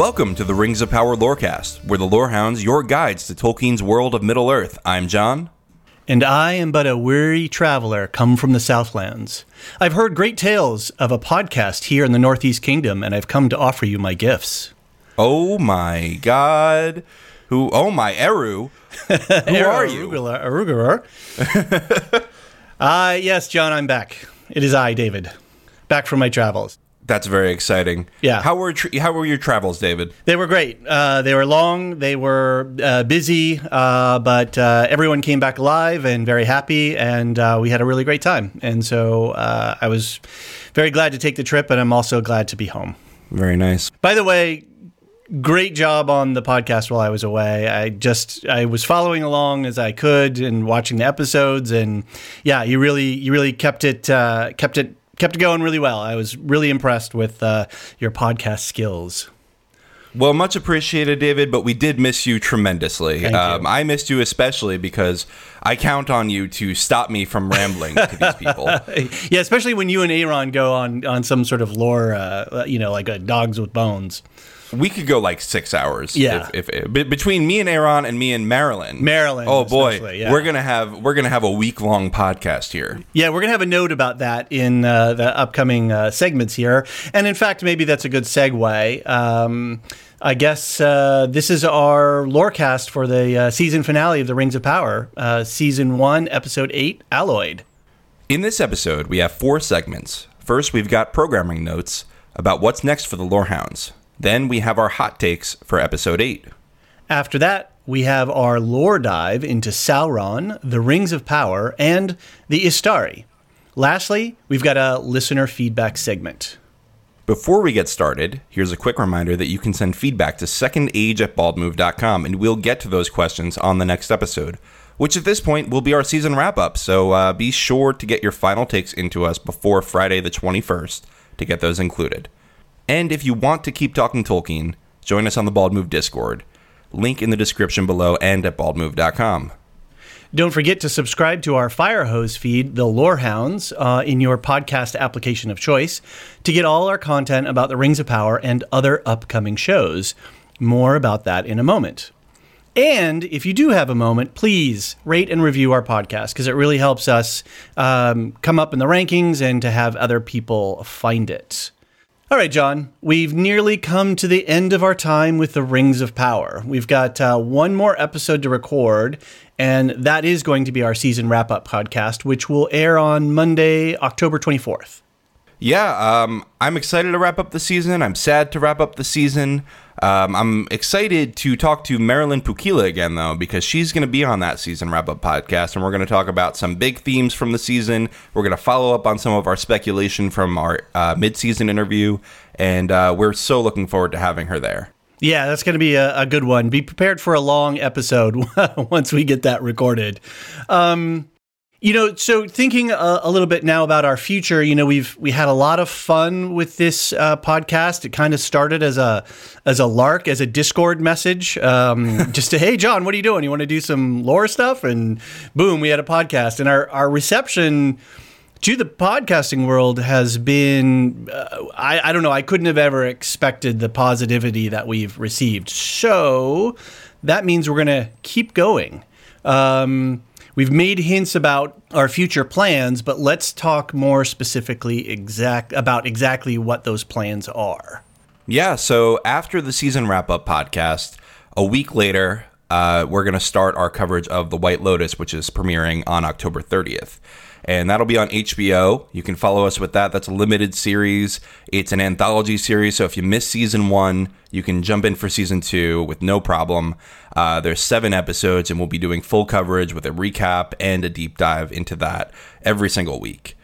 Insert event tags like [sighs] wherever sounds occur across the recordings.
Welcome to the Rings of Power Lorecast, where the Lorehounds your guides to Tolkien's world of Middle Earth. I'm John. And I am but a weary traveler come from the Southlands. I've heard great tales of a podcast here in the Northeast Kingdom, and I've come to offer you my gifts. Oh my god. Who oh my Eru. [laughs] Who are you? Arugula, Arugula. Ah, [laughs] yes, John, I'm back. It is I, David, back from my travels. That's very exciting. Yeah. How were tr- how were your travels, David? They were great. Uh, they were long. They were uh, busy, uh, but uh, everyone came back alive and very happy, and uh, we had a really great time. And so uh, I was very glad to take the trip, and I'm also glad to be home. Very nice. By the way, great job on the podcast while I was away. I just I was following along as I could and watching the episodes, and yeah, you really you really kept it uh, kept it kept it going really well. I was really impressed with uh, your podcast skills. Well, much appreciated, David, but we did miss you tremendously. Thank you. Um, I missed you especially because I count on you to stop me from rambling to these people. [laughs] Yeah, especially when you and Aaron go on on some sort of lore, uh, you know, like a dogs with bones. We could go like six hours. Yeah. If, if, be- between me and Aaron and me and Marilyn. Marilyn, Oh boy, yeah. we're gonna have we're gonna have a week long podcast here. Yeah, we're gonna have a note about that in uh, the upcoming uh, segments here, and in fact, maybe that's a good segue. Um, I guess uh, this is our lorecast for the uh, season finale of the Rings of Power, uh, season one, episode eight, Alloyed. In this episode, we have four segments. First, we've got programming notes about what's next for the Lorehounds. Then we have our hot takes for episode eight. After that, we have our lore dive into Sauron, the Rings of Power, and the Istari. Lastly, we've got a listener feedback segment. Before we get started, here's a quick reminder that you can send feedback to secondage at baldmove.com and we'll get to those questions on the next episode, which at this point will be our season wrap up. So uh, be sure to get your final takes into us before Friday the 21st to get those included. And if you want to keep talking Tolkien, join us on the Bald Move Discord. Link in the description below and at baldmove.com. Don't forget to subscribe to our Firehose feed, The Lorehounds, uh, in your podcast application of choice to get all our content about the Rings of Power and other upcoming shows. More about that in a moment. And if you do have a moment, please rate and review our podcast because it really helps us um, come up in the rankings and to have other people find it. All right, John, we've nearly come to the end of our time with the Rings of Power. We've got uh, one more episode to record, and that is going to be our season wrap up podcast, which will air on Monday, October 24th. Yeah, um, I'm excited to wrap up the season. I'm sad to wrap up the season. Um, I'm excited to talk to Marilyn Pukila again, though, because she's going to be on that season wrap up podcast, and we're going to talk about some big themes from the season. We're going to follow up on some of our speculation from our uh, mid season interview, and uh, we're so looking forward to having her there. Yeah, that's going to be a, a good one. Be prepared for a long episode [laughs] once we get that recorded. Um, you know, so thinking a, a little bit now about our future, you know, we've we had a lot of fun with this uh, podcast. It kind of started as a as a lark, as a Discord message, um, [laughs] just to hey John, what are you doing? You want to do some lore stuff? And boom, we had a podcast, and our our reception to the podcasting world has been uh, I, I don't know i couldn't have ever expected the positivity that we've received so that means we're going to keep going um, we've made hints about our future plans but let's talk more specifically exact about exactly what those plans are yeah so after the season wrap up podcast a week later uh, we're going to start our coverage of the white lotus which is premiering on october 30th and that'll be on HBO. You can follow us with that. That's a limited series. It's an anthology series, so if you miss season one, you can jump in for season two with no problem. Uh, there's seven episodes, and we'll be doing full coverage with a recap and a deep dive into that every single week.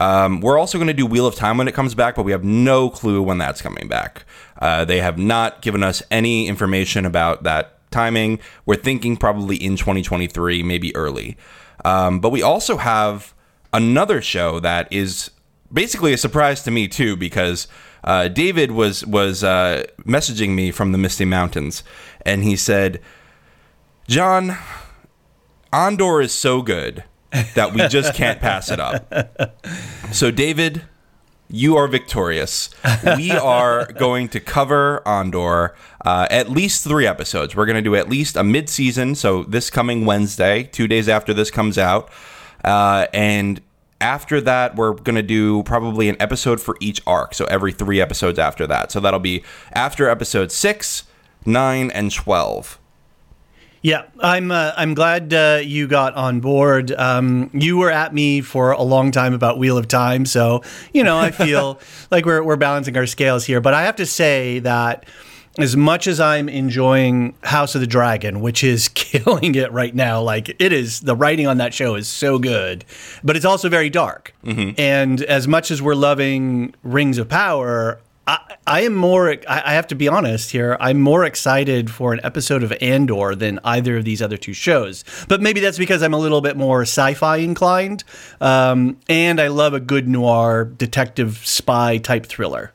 Um, we're also going to do Wheel of Time when it comes back, but we have no clue when that's coming back. Uh, they have not given us any information about that timing. We're thinking probably in 2023, maybe early. Um, but we also have another show that is basically a surprise to me too because uh, David was was uh, messaging me from the Misty Mountains, and he said, "John, Andor is so good that we just can't pass it up." [laughs] So, David, you are victorious. We are going to cover Andor uh, at least three episodes. We're going to do at least a mid season. So, this coming Wednesday, two days after this comes out. Uh, and after that, we're going to do probably an episode for each arc. So every three episodes after that. So that'll be after episode six, nine, and 12. Yeah, I'm. Uh, I'm glad uh, you got on board. Um, you were at me for a long time about Wheel of Time, so you know I feel [laughs] like we're we're balancing our scales here. But I have to say that as much as I'm enjoying House of the Dragon, which is [laughs] killing it right now, like it is, the writing on that show is so good, but it's also very dark. Mm-hmm. And as much as we're loving Rings of Power, I, I am more, I have to be honest here, I'm more excited for an episode of Andor than either of these other two shows. But maybe that's because I'm a little bit more sci fi inclined. Um, and I love a good noir detective spy type thriller.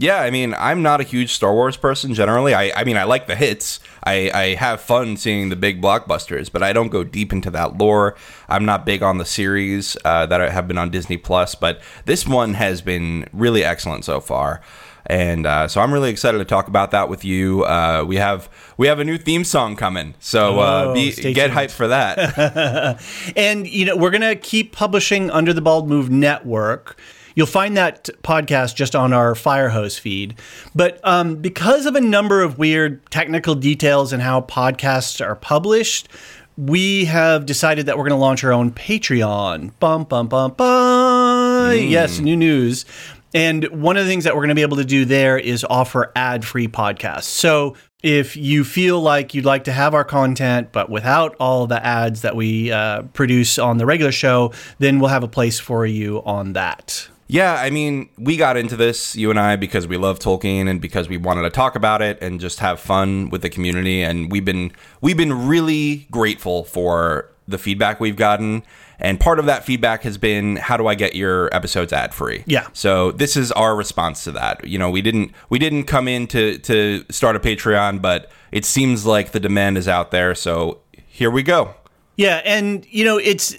Yeah, I mean, I'm not a huge Star Wars person generally. I, I mean, I like the hits. I, I have fun seeing the big blockbusters, but I don't go deep into that lore. I'm not big on the series uh, that have been on Disney Plus, but this one has been really excellent so far. And uh, so I'm really excited to talk about that with you. Uh, we have we have a new theme song coming, so uh, oh, be, get hyped for that. [laughs] and you know we're gonna keep publishing under the Bald Move Network. You'll find that podcast just on our Firehose feed. But um, because of a number of weird technical details and how podcasts are published, we have decided that we're going to launch our own Patreon. Bum, bum, bum, bum. Mm. Yes, new news. And one of the things that we're going to be able to do there is offer ad free podcasts. So if you feel like you'd like to have our content, but without all the ads that we uh, produce on the regular show, then we'll have a place for you on that. Yeah, I mean, we got into this, you and I, because we love Tolkien and because we wanted to talk about it and just have fun with the community. And we've been we've been really grateful for the feedback we've gotten. And part of that feedback has been, how do I get your episodes ad free? Yeah. So this is our response to that. You know, we didn't we didn't come in to to start a Patreon, but it seems like the demand is out there. So here we go. Yeah, and you know, it's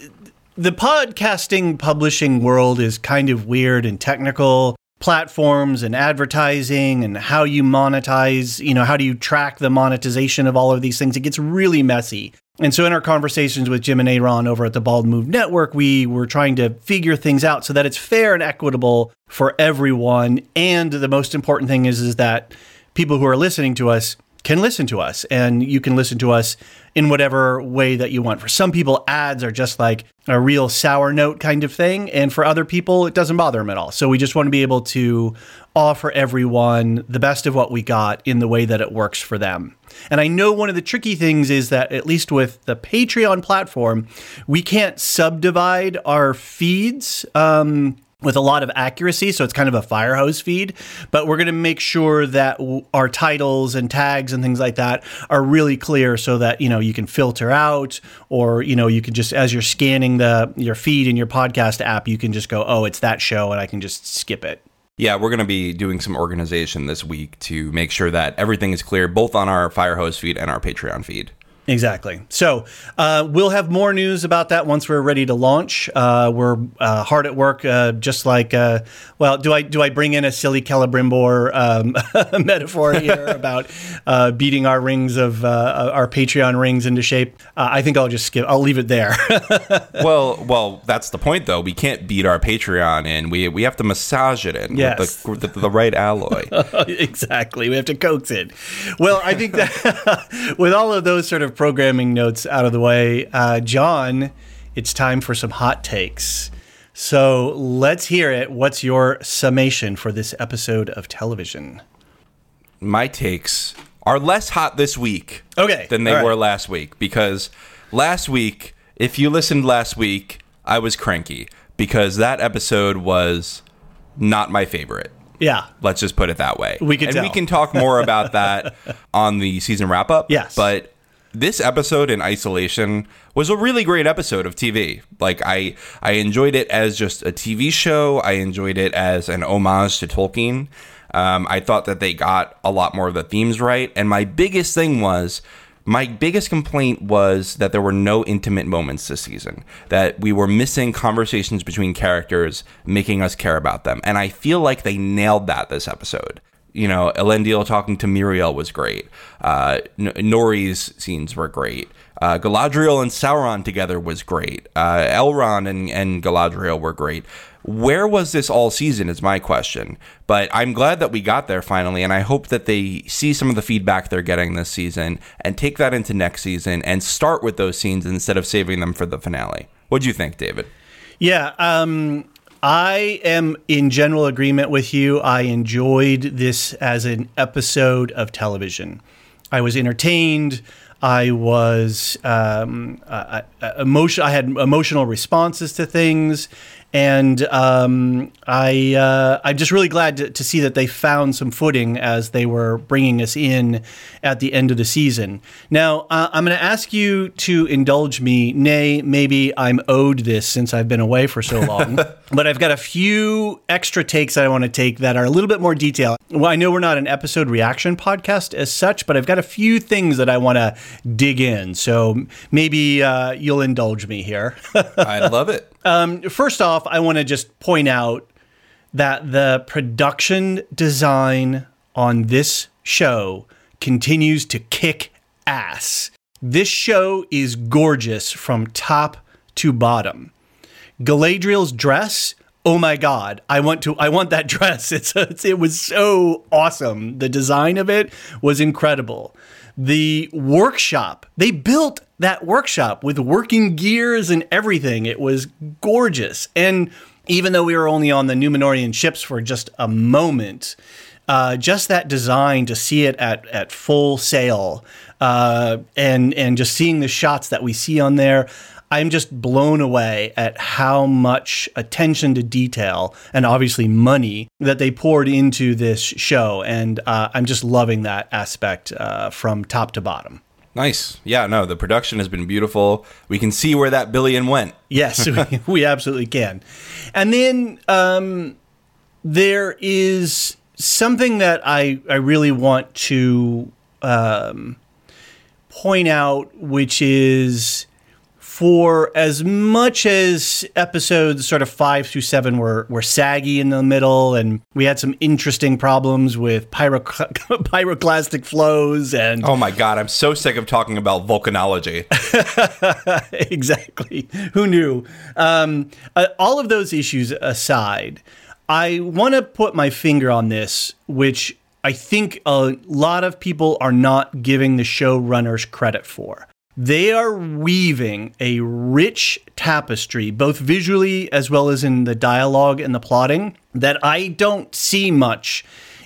the podcasting publishing world is kind of weird and technical platforms and advertising and how you monetize, you know, how do you track the monetization of all of these things? It gets really messy. And so in our conversations with Jim and Aaron over at the Bald Move Network, we were trying to figure things out so that it's fair and equitable for everyone. And the most important thing is, is that people who are listening to us can listen to us and you can listen to us in whatever way that you want. For some people, ads are just like a real sour note kind of thing. And for other people, it doesn't bother them at all. So we just want to be able to offer everyone the best of what we got in the way that it works for them. And I know one of the tricky things is that, at least with the Patreon platform, we can't subdivide our feeds. Um, with a lot of accuracy. So it's kind of a fire hose feed, but we're going to make sure that w- our titles and tags and things like that are really clear so that, you know, you can filter out or, you know, you can just, as you're scanning the, your feed in your podcast app, you can just go, oh, it's that show and I can just skip it. Yeah, we're going to be doing some organization this week to make sure that everything is clear, both on our Firehose feed and our Patreon feed. Exactly. So uh, we'll have more news about that once we're ready to launch. Uh, we're uh, hard at work, uh, just like uh, well, do I do I bring in a silly Celebrimbor um, [laughs] metaphor here [laughs] about uh, beating our rings of our Patreon rings into shape? I think I'll just skip. I'll leave it there. [laughs] well, well, that's the point, though. We can't beat our Patreon in. We we have to massage it in yes. with the, the, the right alloy. exactly. We have to coax it. Well, I think that with all of those sort of programming notes out of the way, uh, John, it's time for some hot takes. So let's hear it. What's your summation for this episode of television? My takes are less hot this week okay, than they right. were last week because last week, if you listened last week, I was cranky because that episode was not my favorite. Yeah. Let's just put it that way. We can and tell. we can talk more about [laughs] that on the season wrap up. Yes. But this episode in isolation was a really great episode of TV. Like I I enjoyed it as just a TV show. I enjoyed it as an homage to Tolkien. Um, I thought that they got a lot more of the themes right. And my biggest thing was my biggest complaint was that there were no intimate moments this season, that we were missing conversations between characters, making us care about them. And I feel like they nailed that this episode you know, Elendil talking to Míriel was great. Uh, Nori's scenes were great. Uh, Galadriel and Sauron together was great. Uh, Elrond and, and Galadriel were great. Where was this all season is my question. But I'm glad that we got there finally, and I hope that they see some of the feedback they're getting this season and take that into next season and start with those scenes instead of saving them for the finale. What do you think, David? Yeah, um, I am in general agreement with you. I enjoyed this as an episode of television. I was entertained. I was um, uh, emotion. I had emotional responses to things, and um, I uh, I'm just really glad to, to, see that they found some footing as they were bringing us in at the end of the season. Now uh, I'm going to ask you to indulge me. Nay, maybe I'm owed this since I've been away for so long, [laughs] but I've got a few extra takes that I want to take that are a little bit more detailed. Well, I know we're not an episode reaction podcast as such, but I've got a few things that I want to dig in. So maybe uh, you'll indulge me here. [laughs] I love it. Um, first off, I want to just point out that the production design on this show continues to kick ass. This show is gorgeous from top to bottom. Galadriel's dress, oh my god, I want to I want that [laughs] dress. It's, it's it was so awesome. The design of it was incredible the workshop. They built that workshop with working gears and everything. It was gorgeous. And even though we were only on the Númenórean ships for just a moment, uh, just that design to see it at, at full sail uh, and and just seeing the shots that we see on there, I'm just blown away at how much attention to detail and obviously money that they poured into this show. And uh, I'm just loving that aspect uh, from top to bottom. Nice. Yeah, no, the production has been beautiful. We can see where that billion went. Yes, [laughs] we, we, absolutely can. And then um, there is something that I, I really want to um, point out, which is for as much as episodes sort of five through seven were, were saggy in the middle, and we had some interesting problems with pyro- [laughs] pyroclastic flows and oh my god, I'm so sick of talking about volcanology. [laughs] exactly, who knew? Um, uh, all of those issues aside, I want to put my finger on this, which I think a lot of people are not giving the showrunners credit for. They are weaving a rich tapestry, both visually as well as in the dialogue and the plotting, that I don't see much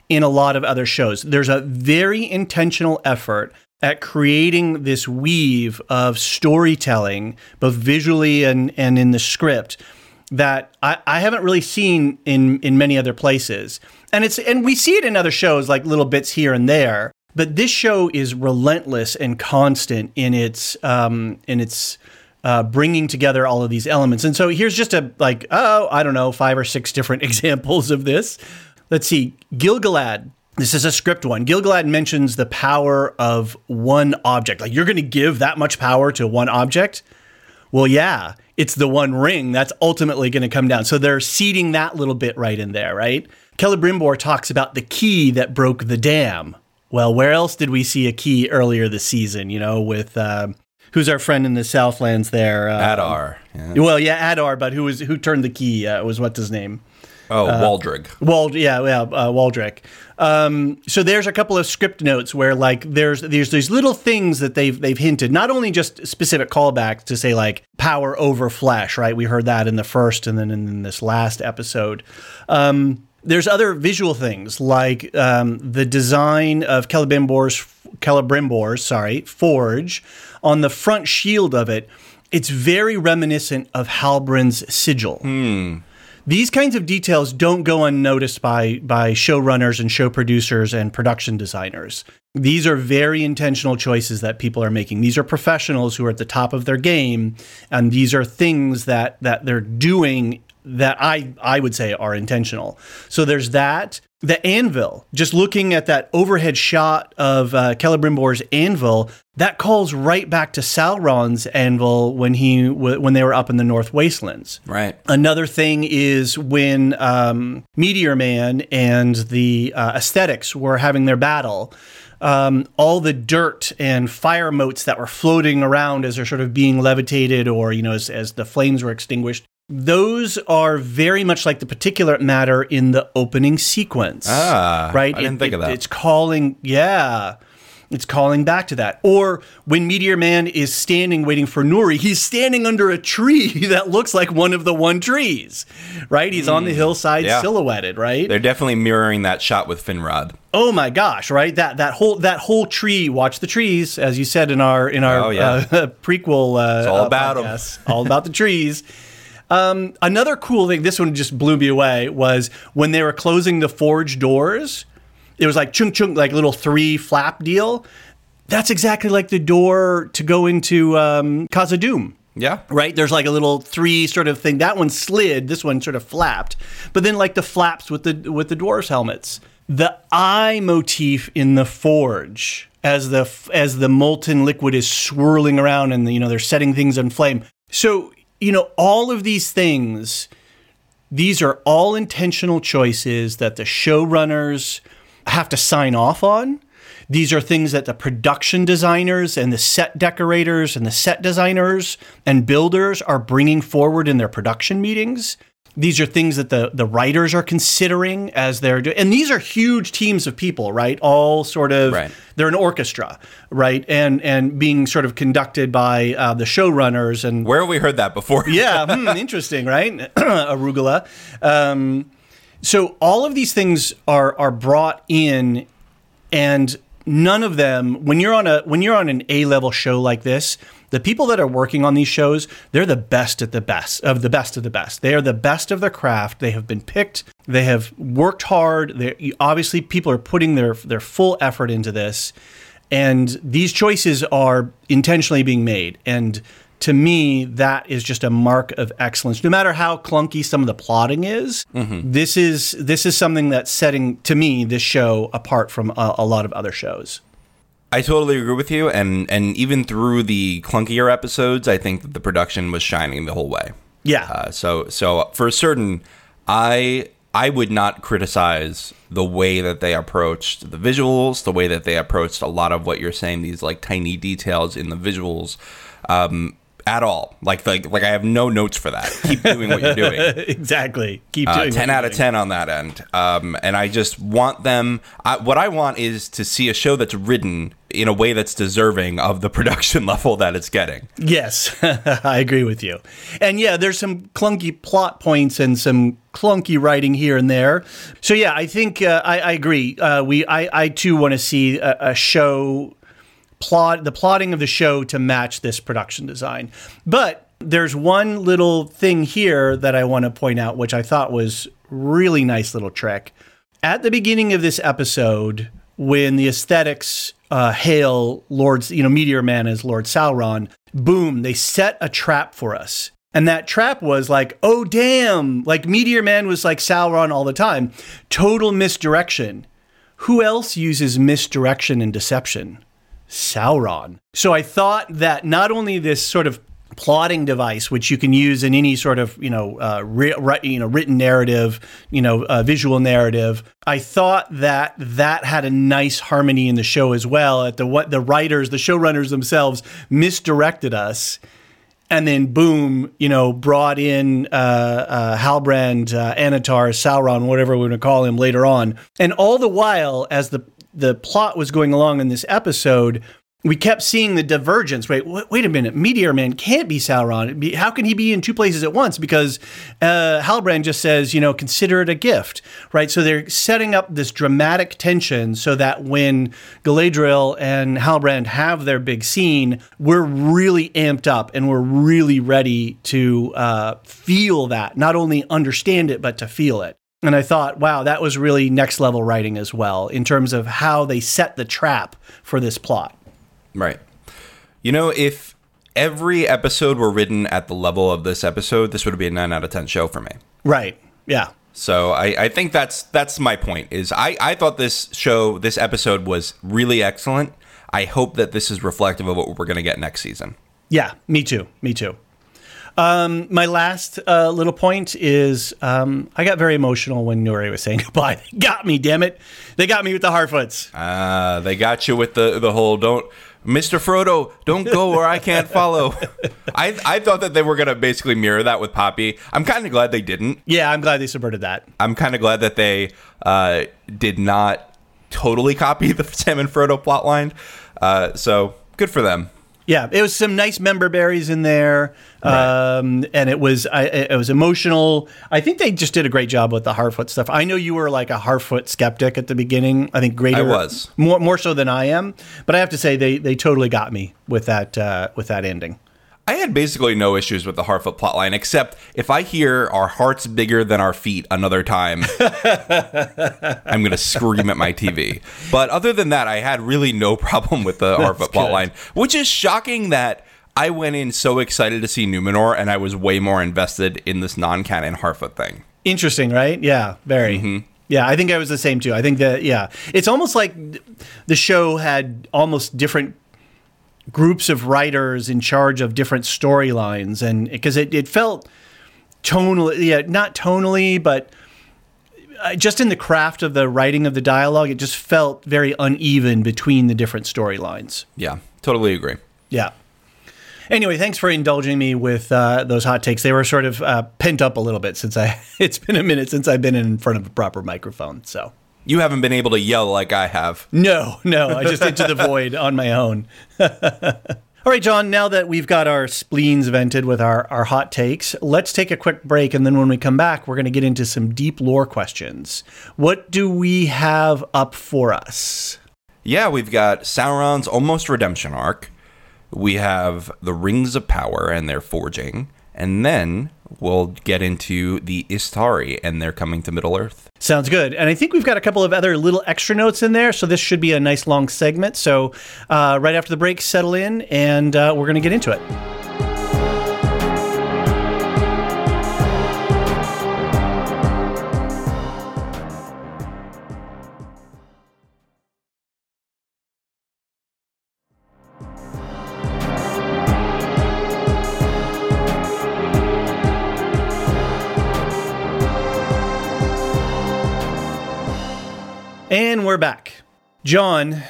in a lot of other shows. There's a very intentional effort at creating this weave of storytelling, both visually and, and in the script, that I, I haven't really seen in, in many other places. And it's and we see it in other shows like little bits here and there. But this show is relentless and constant in its um, in its uh, bringing together all of these elements. And so here's just a like oh I don't know five or six different [laughs] examples of this. Let's see, Gil-galad This is a script one. Gil-galad mentions the power of one object. Like you're going to give that much power to one object? Well, yeah, it's the one ring that's ultimately going to come down. So they're seeding that little bit right in there, right? Celebrimbor talks about the key that broke the dam. Well, where else did we see a key earlier this season? You know, with uh, who's our friend in the Southlands there? Uh, Adar. Yeah. Well, yeah, Adar, but who was who turned the key? Uh, was what's his name? Oh, Waldreg. Wald, yeah, yeah, uh, Waldreg. Um, so there's a couple of script notes where like there's there's these little things that they've they've hinted, not only just specific callbacks to say like power over flesh, right? We heard that in the first and then in this last episode. Um, there's other visual things like um, the design of Celebrimbor's Celebrimbor's sorry forge on the front shield of it. It's very reminiscent of Halbrand's sigil. These kinds of details don't go unnoticed by by showrunners and show producers and production designers. These are very intentional choices that people are making. These are professionals who are at the top of their game, and these are things that that they're doing that I I would say are intentional. So there's that. The anvil, just looking at that overhead shot of uh, Celebrimbor's anvil, that calls right back to Sauron's anvil when he w- when they were up in the North Wastelands. Right. Another thing is when um, Meteor Man and the uh, aesthetics were having their battle. Um, all the dirt and fire motes that were floating around as they're sort of being levitated, or you know, as, as the flames were extinguished, those are very much like the particulate matter in the opening sequence. Ah, right. I didn't think of that. It's calling, yeah. It's calling back to that. Or when Meteor Man is standing waiting for Nori, he's standing under a tree [laughs] that looks like one of the one trees, right? He's on the hillside Hmm. yeah. silhouetted, right? They're definitely mirroring that shot with Finrod. oh my gosh, right? That that whole that whole tree. Watch the trees, as you said in our in our Oh, yeah. uh, [laughs] prequel. Uh, It's all uh, about 'em. podcast. all about the trees. [laughs] Um, another cool thing. This one just blew me away. Was when they were closing the forge doors. It was like chunk chunk, like little three flap deal. That's exactly like the door to go into um, Khazad-dûm Yeah. right? There's like a little three sort of thing. That one slid. This one sort of flapped. But then like the flaps with the with the dwarves helmets. The eye motif in the forge as the as the molten liquid is swirling around and you know they're setting things on flame. So you know all of these things. These are all intentional choices that the showrunners have to sign off on. These are things that the production designers and the set decorators and the set designers and builders are bringing forward in their production meetings. These are things that the, the writers are considering as they're doing. And these are huge teams of people, right? All sort of, Right. they're an orchestra, right? And, and being sort of conducted by uh, the showrunners and Where have we heard that before? yeah, hmm, [laughs] interesting, right? [clears throat] Arugula. Um, so all of these things are are brought in, and none of them. When you're on a when you're on an A level show like this, the people that are working on these shows, they're the best at the best of the best of the best. They are the best of their craft. They have been picked. They have worked hard. They obviously people are putting their their full effort into this, and these choices are intentionally being made. And to me, that is just a mark of excellence. No matter how clunky some of the plotting is, mm-hmm. this is this is something that's setting to me this show apart from a, a lot of other shows. I totally agree with you, and and even through the clunkier episodes, I think that the production was shining the whole way. Yeah, Uh, so so for a certain, I I would not criticize the way that they approached the visuals, the way that they approached a lot of what you're saying, these like tiny details in the visuals, um, at all. Like like like I have no notes for that. Keep doing what you're doing. [laughs] exactly. Keep Uh, doing 10 what out of doing. 10 on that end. Um, and I just want them. I, what I want is to see a show that's written in a way that's deserving of the [laughs] production level that it's getting. Yes, [laughs] I agree with you. And yeah, there's some clunky plot points and some clunky writing here and there. So yeah, I think uh, I, I agree. Uh, we I, I too want to see a, a show plot the plotting of the show to match this production design. But there's one little thing here that I want to point out, which I thought was really nice little trick. At the beginning of this episode, when the aesthetics uh, hail Lord, you know, Meteor Man as Lord Sauron, boom, they set a trap for us. And that trap was like, oh, damn, like Meteor Man was like Sauron all the time. Total misdirection who else uses misdirection and deception? Sauron. So I thought that not only this sort of plotting device, which you can use in any sort of you know uh, ri- ri- you know written narrative, you know uh, visual narrative. I thought that that had a nice harmony in the show as well. At the what the writers, the showrunners themselves misdirected us. And then, boom! You know, brought in uh, uh, Halbrand, uh, Annatar, Sauron, whatever we're going to call him later on. And all the while, as the the plot was going along in this episode, we kept seeing the divergence. Wait, wait a minute. Meteor Man can't be Sauron. How can he be in two places at once? Because uh, Halbrand just says, you know, consider it a gift, right? So they're setting up this dramatic tension so that when Galadriel and Halbrand have their big scene, we're really amped up and we're really ready to uh, feel that, not only understand it, but to feel it. And I thought, wow, that was really next level writing as well in terms of how they set the trap for this plot. Right. You know, if every episode were written at the level of this episode, this would be a nine out of ten show for me. Right. Yeah. So I, I think that's that's my point. Is I, I thought this show, this episode was really excellent. I hope that this is reflective of what we're going to get next season. Yeah, me too. Me too. Um, my last uh, little point is um, I got very emotional when Nori was saying [laughs] goodbye. They got me, damn it. They got me with the Harfoots. Ah, uh, they got you with the the whole don't Mr. Frodo, don't go where I can't follow. [laughs] I I thought that they were gonna basically mirror that with Poppy. I'm kind of glad they didn't. Yeah, I'm glad they subverted that. I'm kind of glad that they uh, did not totally copy [laughs] the Sam and Frodo plotline. Uh, so good for them. Yeah, it was some nice member berries in there, right. um, and it was I, it was emotional. I think they just did a great job with the Harfoot stuff. I know you were like a Harfoot skeptic at the beginning. I think greater I was more more so than I am, but I have to say they they totally got me with that uh, with that ending. I had basically no issues with the Harfoot plotline, except if I hear our hearts bigger than our feet another time, [laughs] I'm going to scream at my TV. But other than that, I had really no [laughs] problem with the Harfoot plotline, which is shocking that I went in so excited to see Numenor and I was way more invested in this non canon Harfoot thing. Interesting, right? Yeah, very. Mm-hmm. Yeah, I think I was the same too. I think that, yeah, it's almost like the show had almost different groups of writers in charge of different storylines and because it, it felt tonally yeah not tonally but uh, just in the craft of the writing of the dialogue it just felt very uneven between the different storylines. Yeah totally agree. Yeah. Anyway thanks for indulging me with uh, those hot takes. They were sort of uh, pent up a little bit since i [laughs] it's been a minute since i've been in front of a proper microphone so you haven't been able to yell like I have. No, no, I just into the [laughs] void on my own. [laughs] All right, John, now that we've got our spleens vented with our, our hot takes, let's take a quick break. And then when we come back, we're going to get into some deep lore questions. What do we have up for us? Yeah, we've got Sauron's almost redemption arc. We have the Rings of Power and their forging. And then we'll get into the Istari and they're coming to Middle Earth. Sounds good. And I think we've got a couple of other little extra notes in there. So this should be a nice long segment. So uh, right after the break, settle in and uh, we're going to get into it. And we're back. John,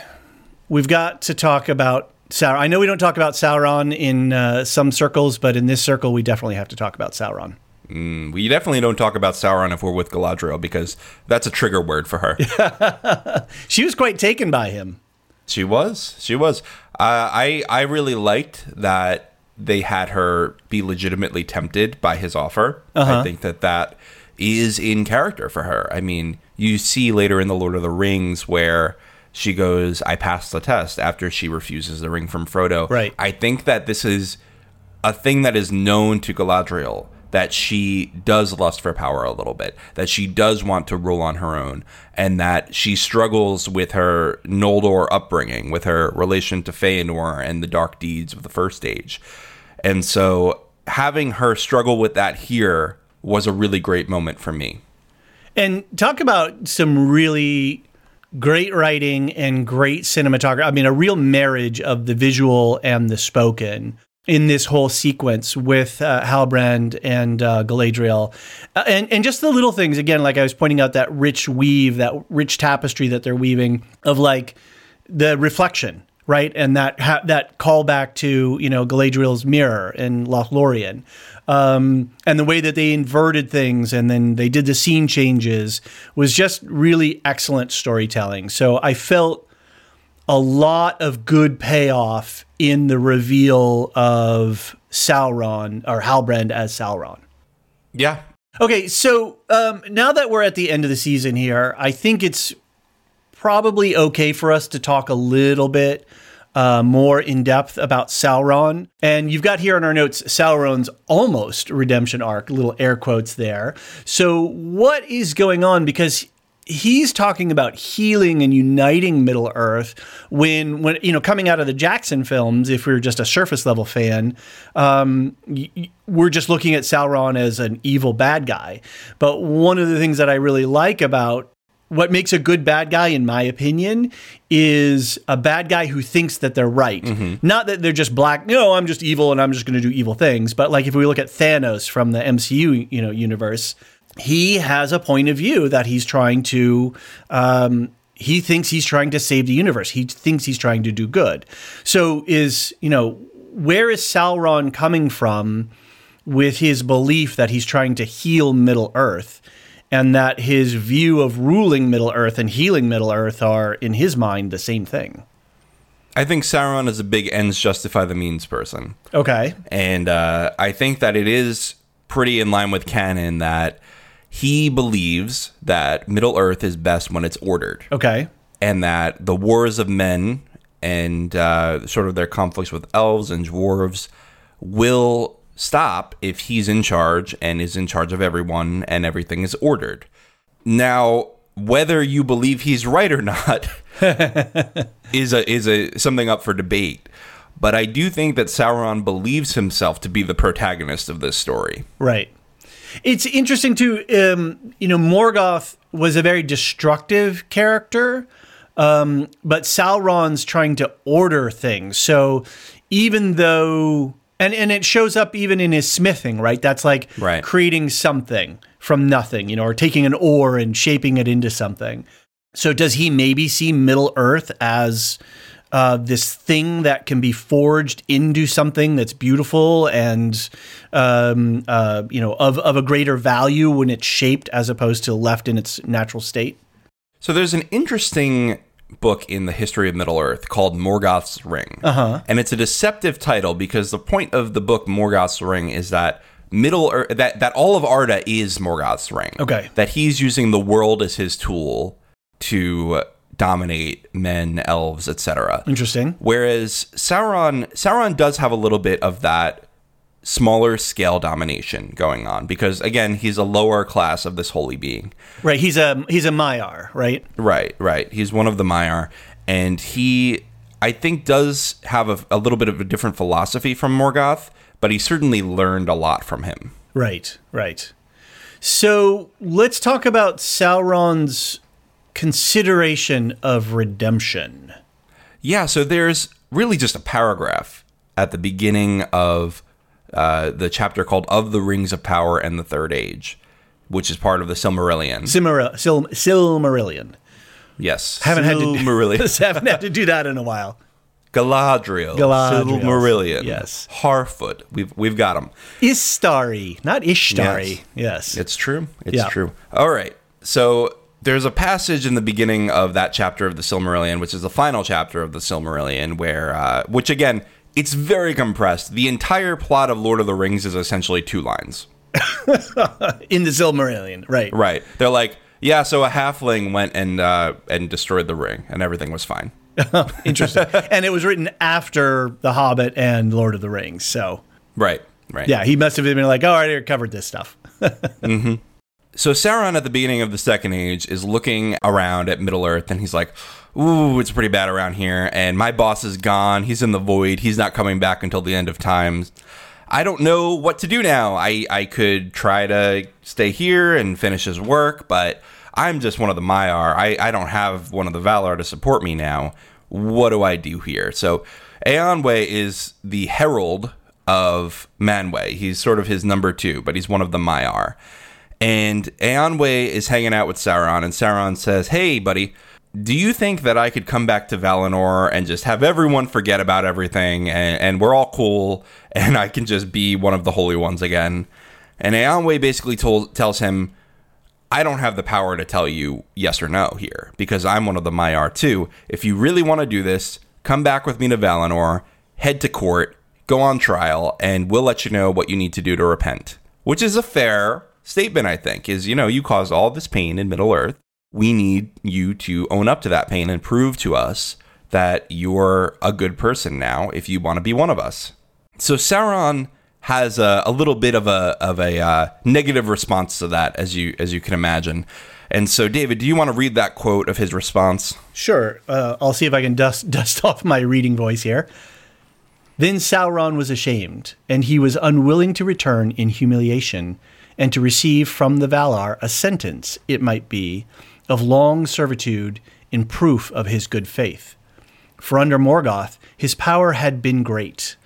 we've got to talk about Sauron. I know we don't talk about Sauron in uh, some circles, but in this circle, we definitely have to talk about Sauron. Mm, we definitely don't talk about Sauron if we're with Galadriel because that's a trigger word for her. [laughs] [laughs] she was quite taken by him. She was. She was. Uh, I I really liked that they had her be legitimately tempted by his offer. Uh-huh. I think that that is in character for her. I mean, you see later in the Lord of the Rings where she goes, "I passed the test" after she refuses the ring from Frodo. Right. I think that this is a thing that is known to Galadriel that she does lust for power a little bit, that she does want to rule on her own, and that she struggles with her Noldor upbringing, with her relation to Feanor and the dark deeds of the First Age. And so having her struggle with that here was a really great moment for me. And talk about some really great writing and great cinematography. I mean, a real marriage of the visual and the spoken in this whole sequence with uh, Halbrand and uh, Galadriel, uh, and and just the little things again, like I was pointing out that rich weave, that rich tapestry that they're weaving of like the reflection, right, and that ha- that callback to you know Galadriel's mirror in Lothlorien, um, and the way that they inverted things and then they did the scene changes was just really excellent storytelling. So I felt a lot of good payoff in the reveal of Sauron or Halbrand as Sauron. Yeah. Okay, so um, now that we're at the end of the season here, I think it's probably okay for us to talk a little bit uh, more in depth about Sauron. And you've got here in our notes Sauron's almost redemption arc, little air quotes there. So, what is going on? Because he's talking about healing and uniting Middle Earth when when you know coming out of the Jackson films. If we are just a surface level fan, um, we're just looking at Sauron as an evil bad guy. But one of the things that I really like about what makes a good bad guy, in my opinion, is a bad guy who thinks that they're right. Mm-hmm. Not that they're just black. No, I'm just evil and I'm just going to do evil things. But like if we look at Thanos from the MCU, you know, universe, he has a point of view that he's trying to um, he thinks he's trying to save the universe he thinks he's trying to do good so is you know where is sauron coming from with his belief that he's trying to heal middle earth and that his view of ruling middle earth and healing middle earth are in his mind the same thing I think Sauron is a big ends justify the means person. okay And uh, I think that it is pretty in line with canon that he believes that Middle Earth is best when it's ordered. okay And that the wars of men and uh, sort of their conflicts with elves and dwarves will stop if he's in charge and is in charge of everyone and everything is ordered. Now, whether you believe he's right or not [laughs] is a is a something up for debate. But I do think that Sauron believes himself to be the protagonist of this story. Right. It's interesting too. Um, you know, Morgoth was a very destructive character, um, but Sauron's trying to order things. So even though, and and it shows up even in his smithing, right? That's like Right. creating something from nothing, you know, or taking an ore and shaping it into something. So does he maybe see Middle Earth as uh, this thing that can be forged into something that's beautiful and um, uh, you know of of a greater value when it's shaped as opposed to left in its natural state? So there's an interesting book in the history of Middle Earth called Morgoth's Ring. Uh-huh. And it's a deceptive title because the point of the book Morgoth's Ring is that Middle Earth that that all of Arda is Morgoth's ring. Okay. That he's using the world as his tool to dominate men, elves, etc. Interesting. Whereas Sauron Sauron does have a little bit of that smaller scale domination going on because again, he's a lower class of this holy being. Right. He's a he's a Maiar, right? Right, right. He's one of the Maiar, and he, I think, does have a, a little bit of a different philosophy from Morgoth, but he certainly learned a lot from him. Right. Right. So let's talk about Sauron's consideration of redemption. Yeah, so there's really just a paragraph at the beginning of uh, the chapter called "Of the Rings of Power and the Third Age," which is part of the Silmarillion. Silmar- Sil- Silmarillion. yes, Haven't had to do, [laughs] haven't had to do that in a while. Galadriel, Galadriel. Silmarillion, Yes. Harfoot. We've we've got them. Istari, not Ishtari. Yes. Yes. It's true. It's Yeah. true. All right. So there's a passage in the beginning of that chapter of the Silmarillion, which is the final chapter of the Silmarillion, where, uh, which again, it's very compressed. The entire plot of Lord of the Rings is essentially two lines. [laughs] in the Silmarillion, right? Right. They're like, yeah, so a halfling went and uh, and destroyed the ring, and everything was fine. [laughs] Interesting. and it was written after The Hobbit and Lord of the Rings. So, Right. Right. yeah, he must have been like, oh, I already covered this stuff. [laughs] So Sauron at the beginning of the Second Age is looking around at Middle Earth and he's like, "Ooh, it's pretty bad around here and my boss is gone. He's in the void. He's not coming back until the end of times. I don't know what to do now. I I could try to stay here and finish his work, but I'm just one of the Maiar. I, I don't have one of the Valar to support me now. What do I do here? So Eonwe is the herald of Manwë. He's sort of his number two, but he's one of the Maiar. And Eonwe is hanging out with Sauron, and Sauron says, Hey, buddy, do you think that I could come back to Valinor and just have everyone forget about everything and, and we're all cool [laughs] and I can just be one of the holy ones again? And Eonwe basically told, tells him, I don't have the power to tell you yes or no here because I'm one of the Maiar too. If you really want to do this, come back with me to Valinor, head to court, go on trial, and we'll let you know what you need to do to repent. Which is a fair statement, I think, is, you know, you caused all this pain in Middle Earth. We need you to own up to that pain and prove to us that you're a good person now if you want to be one of us. So Sauron has a, a little bit of a of a uh, negative response to that, as you as you can imagine. And so, David, do you want to read that quote of his response? Sure. Uh, I'll see if I can dust [laughs] dust off my reading voice here. Then Sauron was ashamed, and he was unwilling to return in humiliation, and to receive from the Valar a sentence, it might be, of long servitude in proof of his good faith. For under Morgoth his power had been great.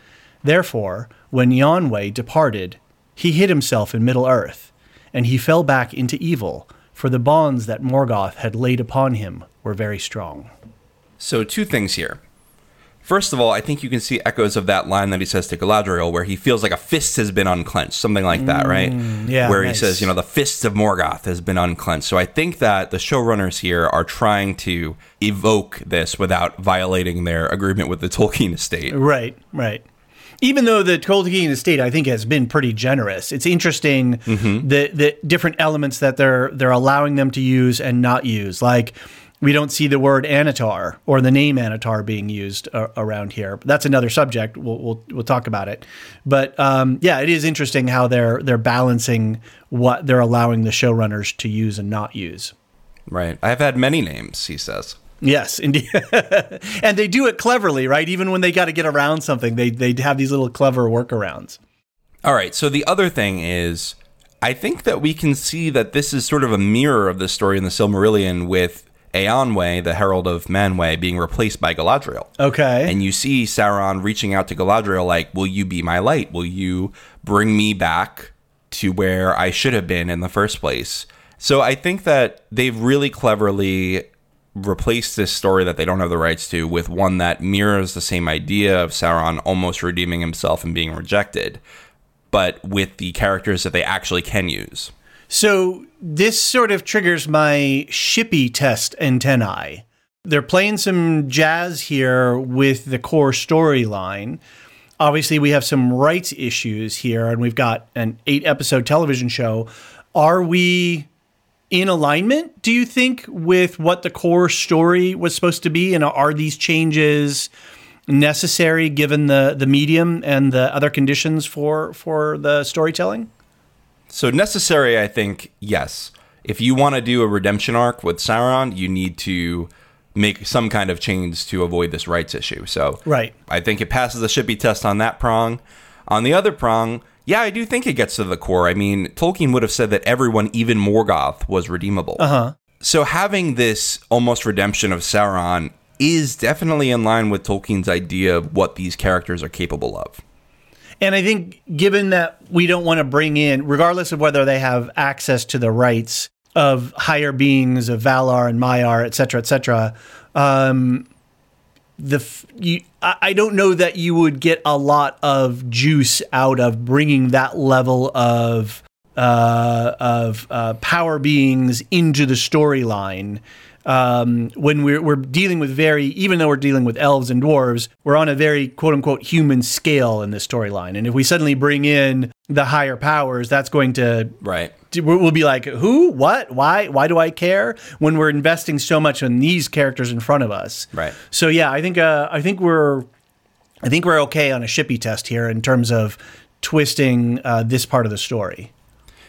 Therefore, when Eonwe departed, he hid himself in Middle Earth, and he fell back into evil, for the bonds that Morgoth had laid upon him were very strong. So, two things here. First of all, I think you can see echoes of that line that he says to Galadriel, where he feels like a fist has been unclenched, something like that, mm, right? yeah, Where nice. he says, you know, the fist of Morgoth has been unclenched. So I think that the showrunners here are trying to evoke this without violating their agreement with the Tolkien estate. Right, right. Even though the Tolkien estate, I think, has been pretty generous. It's interesting mm-hmm. the the different elements that they're they're allowing them to use and not use. Like we don't see the word Annatar or the name Annatar being used uh, around here. That's another subject. We'll, we'll we'll talk about it. But um, yeah, it is interesting how they're they're balancing what they're allowing the showrunners to use and not use. Right. I've had many names, he says. Yes, indeed. [laughs] and they do it cleverly, right? Even when they got to get around something, they they have these little clever workarounds. All right. So the other thing is, I think that we can see that this is sort of a mirror of the story in the Silmarillion with Eonwe, the Herald of Manwë, being replaced by Galadriel. Okay. And you see Sauron reaching out to Galadriel, like, Will you be my light? Will you bring me back to where I should have been in the first place? So I think that they've really cleverly replaced this story that they don't have the rights to with one that mirrors the same idea of Sauron almost redeeming himself and being rejected, but with the characters that they actually can use. So this sort of triggers my Shippey test antennae. They're playing some jazz here with the core storyline. Obviously, we have some rights issues here, and we've got an eight episode television show. Are we in alignment, do you think, with what the core story was supposed to be? And are these changes necessary given the, the medium and the other conditions for, for the storytelling? So necessary, I think, yes. If you want to do a redemption arc with Sauron, you need to make some kind of change to avoid this rights issue. So Right. I think it passes the Shippey test on that prong. On the other prong, yeah, I do think it gets to the core. I mean, Tolkien would have said that everyone, even Morgoth, was redeemable. Uh-huh. So having this almost redemption of Sauron is definitely in line with Tolkien's idea of what these characters are capable of. And I think, given that we don't want to bring in, regardless of whether they have access to the rights of higher beings of Valar and Maiar, et cetera, et cetera, um, the you, I I don't know that you would get a lot of juice out of bringing that level of uh, of uh, power beings into the storyline. Um, when we're, we're dealing with very, even though we're dealing with elves and dwarves, we're on a very quote unquote human scale in this storyline. And if we suddenly bring in the higher powers, that's going to Right. we'll be like, who, what, why, why do I care? When we're investing so much in these characters in front of us, Right. So yeah, I think uh, I think we're I think we're okay on a Shippey test here in terms of twisting uh, this part of the story.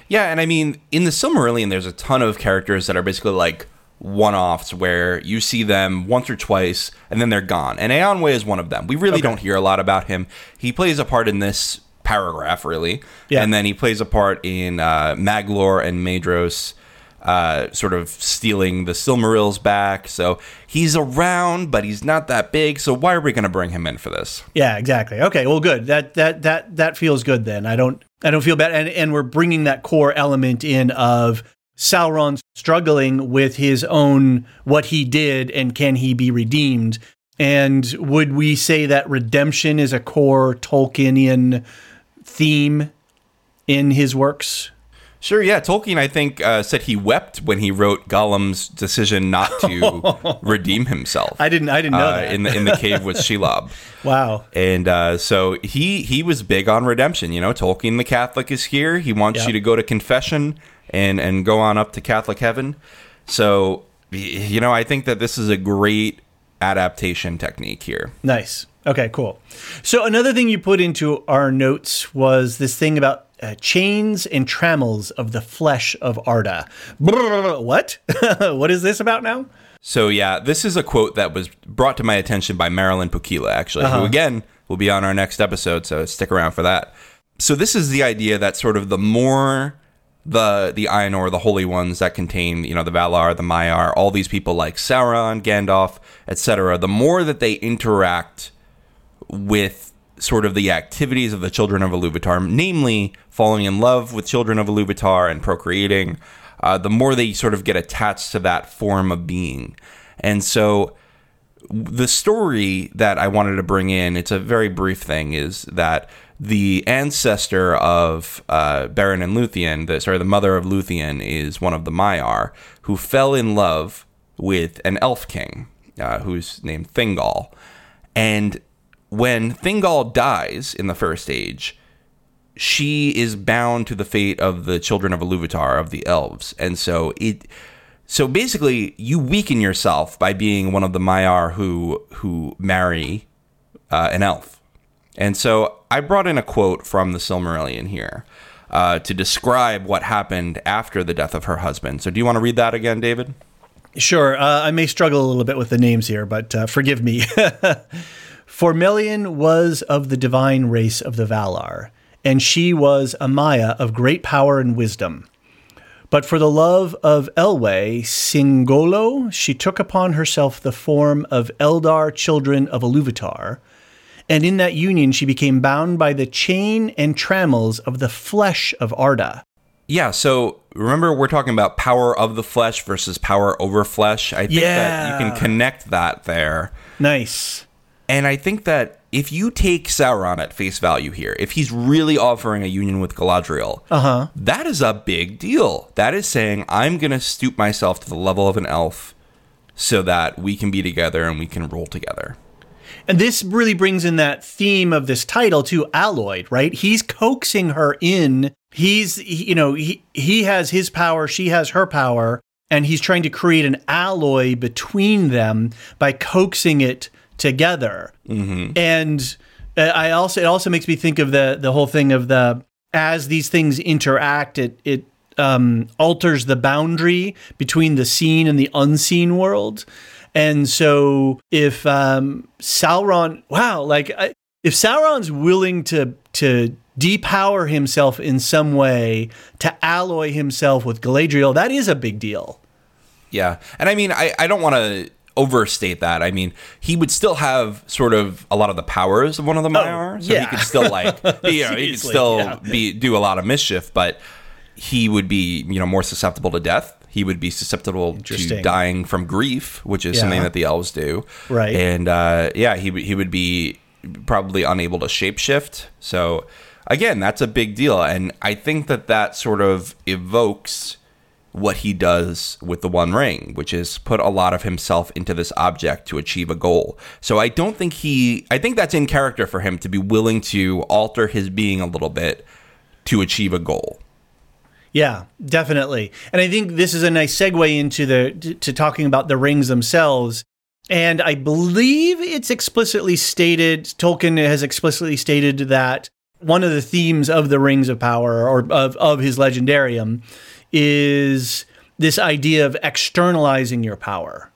Yeah, and I mean, in the Silmarillion, there's a ton of characters that are basically like one-offs where you see them once or twice and then they're gone. And Eonwe is one of them. We really don't hear a lot about him. He plays a part in this paragraph, really, Yeah. and then he plays a part in uh, Maglor and Maedhros. uh, sort of stealing the Silmarils back. So he's around, but he's not that big. So why are we going to bring him in for this? Yeah, exactly. Okay, well, good. That that that that feels good. Then I don't I don't feel bad, and and we're bringing that core element in of Sauron struggling with his own what he did, and can he be redeemed? And would we say that redemption is a core Tolkienian theme in his works? Sure, yeah. Tolkien, I think, uh, said he wept when he wrote Gollum's decision not to [laughs] redeem himself. I didn't. I didn't know uh, that. in the in the cave with [laughs] Shelob. wow. And uh, so he he was big on redemption. You know, Tolkien the Catholic is here. He wants Yep. you to go to confession and and go on up to Catholic heaven. So you know, I think that this is a great adaptation technique here. Nice. Okay, cool. So another thing you put into our notes was this thing about uh, chains and trammels of the flesh of Arda. Brrr, [laughs] what? [laughs] what is this about now? So yeah, this is a quote that was brought to my attention by Marilyn Pukkila, actually, who again will be on our next episode. So stick around for that. So this is the idea that sort of the more the the Ainur, the holy ones that contain you know the Valar, the Maiar, all these people like Sauron, Gandalf, etc. The more that they interact with sort of the activities of the children of Iluvatar, namely falling in love with children of Iluvatar and procreating, uh, the more they sort of get attached to that form of being. And so the story that I wanted to bring in, it's a very brief thing, is that the ancestor of uh, Beren and Luthien, the, sorry, the mother of Luthien, is one of the Maiar who fell in love with an elf king uh, who's named Thingol. And when Thingol dies in the first age, she is bound to the fate of the children of Iluvatar, of the elves. And so it so basically you weaken yourself by being one of the Maiar who who marry uh, an elf. And so I brought in a quote from the Silmarillion here uh, to describe what happened after the death of her husband. So do you want to read that again, David? Sure. Uh, I may struggle a little bit with the names here, but uh, forgive me. [laughs] For Melian was of the divine race of the Valar, and she was a Maya of great power and wisdom. But for the love of Elwë, Singollo, she took upon herself the form of Eldar children of Iluvatar, and in that union she became bound by the chain and trammels of the flesh of Arda. Yeah, so remember we're talking about power of the flesh versus power over flesh. I think that you can connect that there. Nice. And I think that if you take Sauron at face value here, if he's really offering a union with Galadriel, uh-huh. that is a big deal. That is saying I'm going to stoop myself to the level of an elf so that we can be together and we can rule together. And this really brings in that theme of this title to Alloyed, right? He's coaxing her in. He's, you know, he, he has his power, she has her power, and he's trying to create an alloy between them by coaxing it together. And uh, I also, it also makes me think of the, the whole thing of the, as these things interact, it, it, um, alters the boundary between the seen and the unseen world. And so if um, Sauron, wow, like I, if Sauron's willing to to depower himself in some way to alloy himself with Galadriel, that is a big deal. Yeah. And I mean, I, I don't want to overstate that. I mean, he would still have sort of a lot of the powers of one of the Maiar. so yeah. he could still like, [laughs] you know, he could still yeah. be do a lot of mischief, but he would be, you know, more susceptible to death. He would be susceptible to dying from grief, which is Yeah. something that the elves do. Right. And uh, yeah, he would- he would be probably unable to shapeshift. So again, that's a big deal, and I think that that sort of evokes what he does with the One Ring, which is put a lot of himself into this object to achieve a goal. So I don't think he, I think that's in character for him to be willing to alter his being a little bit to achieve a goal. Yeah, definitely. And I think this is a nice segue into the to, to talking about the rings themselves. And I believe it's explicitly stated Tolkien has explicitly stated that one of the themes of the Rings of Power or of, of his legendarium is this idea of externalizing your power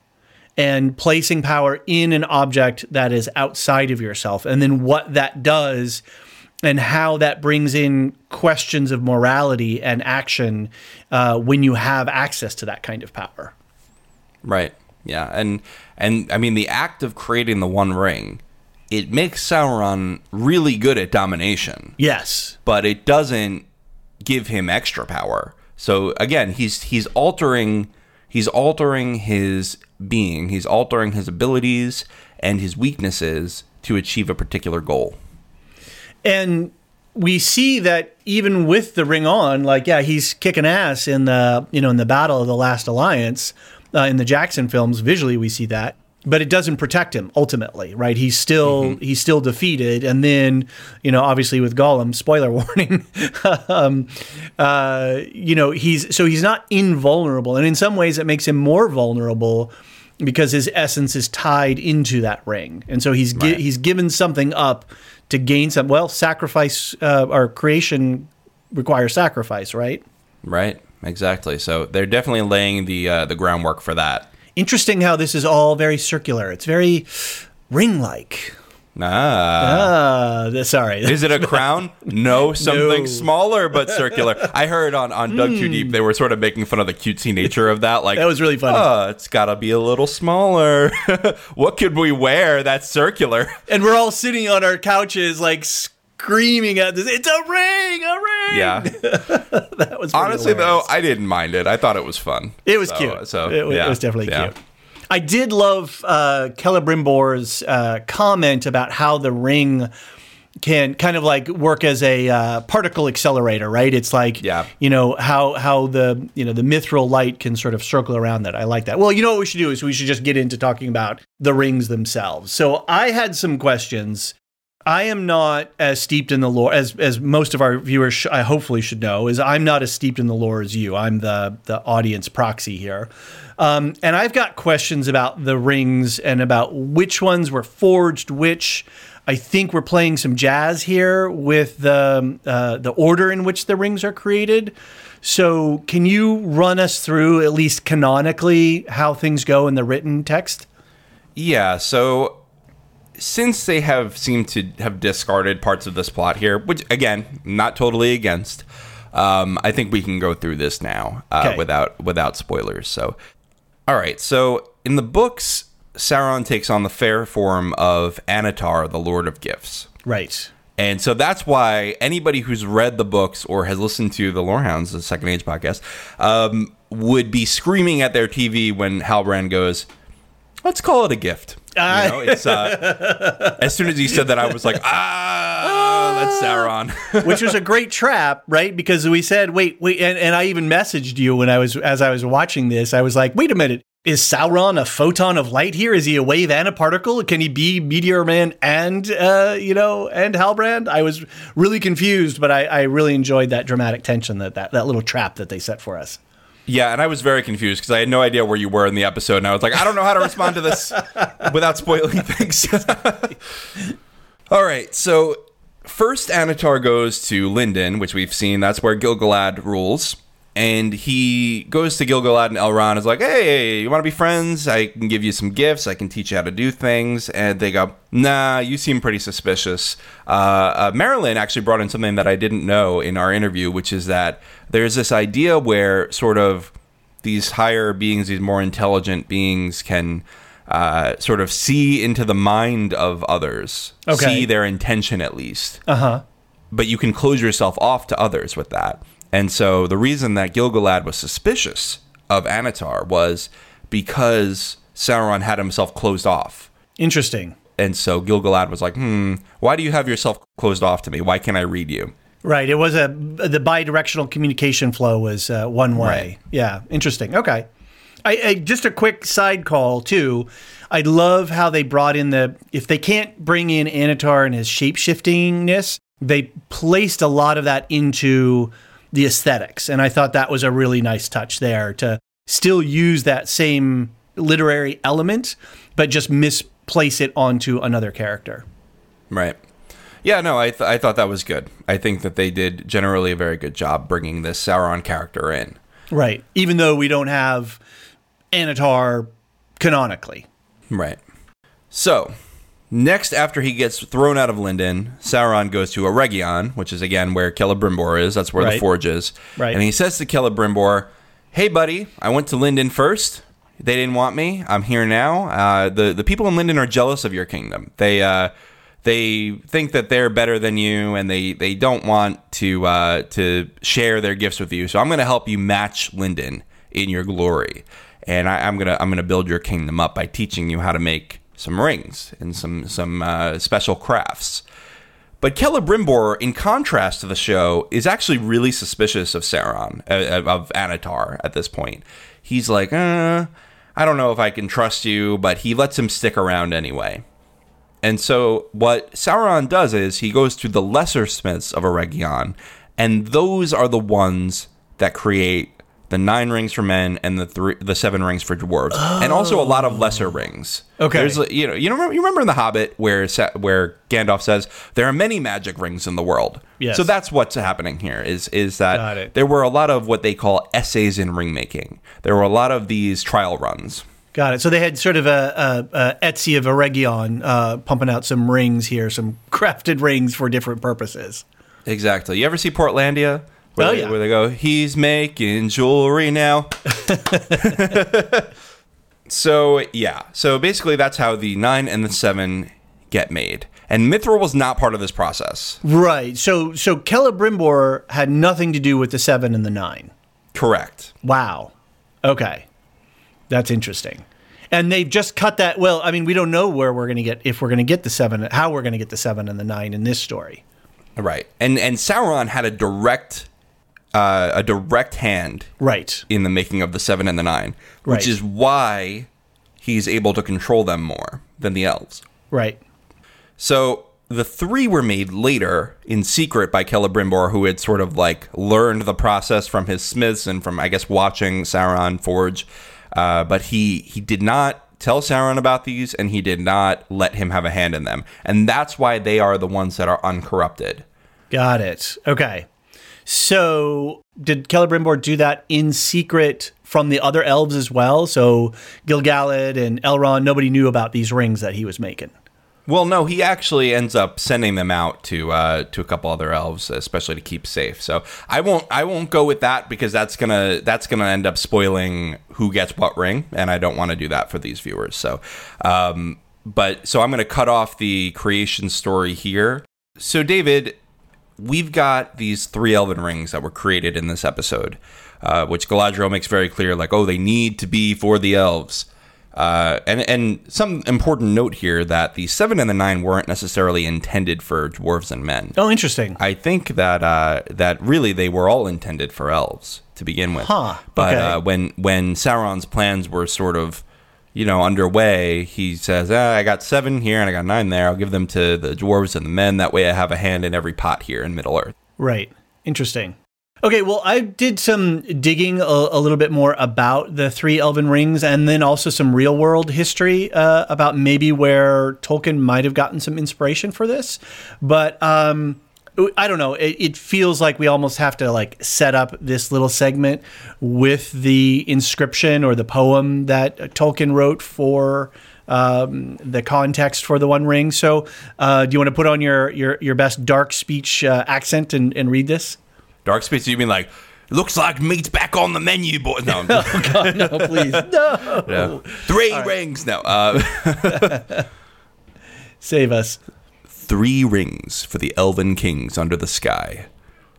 and placing power in an object that is outside of yourself. And then what that does and how that brings in questions of morality and action uh, when you have access to that kind of power. Right. Yeah. And and I mean the act of creating the One Ring, it makes Sauron really good at domination, Yes. but it doesn't give him extra power. So again, he's he's altering he's altering his being, he's altering his abilities and his weaknesses to achieve a particular goal. And we see that even with the ring on, like yeah, he's kicking ass in the you know in the battle of the Last Alliance uh, in the Jackson films. Visually, we see that, but it doesn't protect him ultimately, right? He's still he's still defeated, and then you know obviously with Gollum, spoiler [laughs] warning, um, uh, you know he's so he's not invulnerable, and in some ways it makes him more vulnerable because his essence is tied into that ring, and so he's gi- Right. he's given something up to gain some. Well, sacrifice uh, or creation requires sacrifice, right? Right? Exactly. So they're definitely laying the uh, the groundwork for that. Interesting how this is all very circular. It's very ring-like. Ah. Ah, sorry. Is it a [laughs] crown? No, something No. smaller but [laughs] circular. I heard on on Dug Too Deep they were sort of making fun of the cutesy nature of that. Like That was really funny. Oh, it's got to be a little smaller. [laughs] what could we wear that's circular? and we're all sitting on our couches, like screaming at this. It's a ring, a ring. Yeah. that was Honestly, though. I didn't mind it. I thought it was fun. It was So- cute. So it, was- yeah, it was definitely yeah. cute. I did love uh, Celebrimbor's uh, comment about how the ring can kind of like work as a uh, particle accelerator, right? It's like, Yeah. you know how how the you know the mithril light can sort of circle around that. I like that. Well, you know what we should do is we should just get into talking about the rings themselves. So I had some questions. I am not as steeped in the lore as as most of our viewers sh- I hopefully should know is I'm not as steeped in the lore as you. I'm the the audience proxy here. Um, and I've got questions about the rings and about which ones were forged which. I think we're playing some jazz here with the uh, the order in which the rings are created. So, can you run us through at least canonically how things go in the written text? Yeah, so since they have seemed to have discarded parts of this plot here, which again, not totally against, um, I think we can go through this now uh, Okay. without without spoilers. So, all right. So in the books, Sauron takes on the fair form of Annatar, the Lord of Gifts. Right. And so that's why anybody who's read the books or has listened to the Lorehounds, the Second Age podcast, um, would be screaming at their TV when Halbrand goes, "Let's call it a gift." You know, it's uh, [laughs] as soon as he said that, I was like, "Ah, that's Sauron." [laughs] which was a great trap, right? Because we said, wait, wait, and, and I even messaged you when I was as I was watching this. I was like, wait a minute, is Sauron a photon of light here? Is he a wave and a particle? Can he be Meteor Man and uh, you know and Halbrand? I was really confused, but I, I really enjoyed that dramatic tension that, that that little trap that they set for us. Yeah, and I was very confused because I had no idea where you were in the episode, and I was like, "I don't know how to respond to this [laughs] without spoiling things." [laughs] All right, so first Annatar goes to Lindon, which we've seen. That's where Gil-galad rules. And he goes to Gil-galad and Elrond is like, hey, you want to be friends? I can give you some gifts. I can teach you how to do things. And they go, nah, you seem pretty suspicious. Uh, uh, Marilyn actually brought in something that I didn't know in our interview, which is that there's this idea where sort of these higher beings, these more intelligent beings, can uh, sort of see into the mind of others, Okay. see their intention at least. Uh huh. But you can close yourself off to others with that. And so the reason that Gil-galad was suspicious of Annatar was because Sauron had himself closed off. Interesting. And so Gil-galad was like, hmm, why do you have yourself closed off to me? Why can't I read you? Right. It was a the bidirectional communication flow was uh, one way. Right. Yeah. Interesting. Okay. I, I just a quick side call too. I love how they brought in the if they can't bring in Annatar and his shape shiftingness, they placed a lot of that into the aesthetics, and I thought that was a really nice touch there to still use that same literary element, but just misplace it onto another character. Right. Yeah, no, I, th- I thought that was good. I think that they did generally a very good job bringing this Sauron character in. Right. Even though we don't have Annatar canonically. Right. So, Next, after he gets thrown out of Lindon, Sauron goes to Eregion, which is again where Celebrimbor is. That's where the forge is. Right. And he says to Celebrimbor, "Hey, buddy, I went to Lindon first. They didn't want me. I'm here now. Uh, the the people in Lindon are jealous of your kingdom. They uh, they think that they're better than you, and they they don't want to uh, to share their gifts with you. So I'm going to help you match Lindon in your glory, and I, I'm gonna I'm gonna build your kingdom up by teaching you how to make some rings and some some uh, special crafts." But Celebrimbor, in contrast to the show, is actually really suspicious of Sauron, uh, of Annatar at this point. He's like, uh, I don't know if I can trust you, but he lets him stick around anyway. And so what Sauron does is he goes to the lesser smiths of Eregion, and those are the ones that create the nine rings for men and the three, the seven rings for dwarves, and also a lot of lesser rings. Okay. There's you know you know you remember in the Hobbit where where Gandalf says there are many magic rings in the world. Yes. So that's what's happening here is is that there were a lot of what they call essays in ring making. There were a lot of these trial runs. Got it. So they had sort of a, a, a Etsy of Eregion uh, pumping out some rings here, some [laughs] crafted rings for different purposes. Exactly. You ever see Portlandia? Where Oh, they, yeah. Where they go, he's making jewelry now. [laughs] so yeah. So basically, that's how the nine and the seven get made. And Mithril was not part of this process. Right. So so Celebrimbor had nothing to do with the seven and the nine. Correct. Wow. Okay. That's interesting. And they've just cut that. Well, I mean, we don't know where we're going to get if we're going to get the seven, how we're going to get the seven and the nine in this story. Right. And and Sauron had a direct uh, a direct hand Right. in the making of the seven and the nine, which Right. is why he's able to control them more than the elves. Right. So the three were made later in secret by Celebrimbor, who had sort of like learned the process from his smiths and from, I guess, watching Sauron forge. Uh, but he he did not tell Sauron about these, and he did not let him have a hand in them, and that's why they are the ones that are uncorrupted. Got it. Okay. So did Celebrimbor do that in secret from the other elves as well? So Gil-galad and Elrond, nobody knew about these rings that he was making. Well, no, he actually ends up sending them out to uh, to a couple other elves, especially to keep safe. So I won't I won't go with that because that's gonna that's gonna end up spoiling who gets what ring, and I don't want to do that for these viewers. So, um, but so I'm gonna cut off the creation story here. So David, we've got these three elven rings that were created in this episode, uh, which Galadriel makes very clear, like, oh, they need to be for the elves. Uh, and and some important note here that the seven and the nine weren't necessarily intended for dwarves and men. Oh, interesting. I think that uh, that really they were all intended for elves to begin with. Huh, But okay. uh, when when Sauron's plans were sort of you know underway, he says, ah, "I got seven here and I got nine there. I'll give them to the dwarves and the men. That way, I have a hand in every pot here in Middle Earth." Right. Interesting. Okay, well, I did some digging a, a little bit more about the three elven rings and then also some real world history uh, about maybe where Tolkien might have gotten some inspiration for this. But um, I don't know. It, it feels like we almost have to like set up this little segment with the inscription or the poem that Tolkien wrote for um, the context for the One Ring. So, uh, do you want to put on your your, your best dark speech uh, accent and, and read this? Dark space. You mean like? Looks like meat's back on the menu, boy. No, I'm [laughs] just- no, please, [laughs] no. no. three rings. No, uh, [laughs] Save us. Three rings for the elven kings under the sky,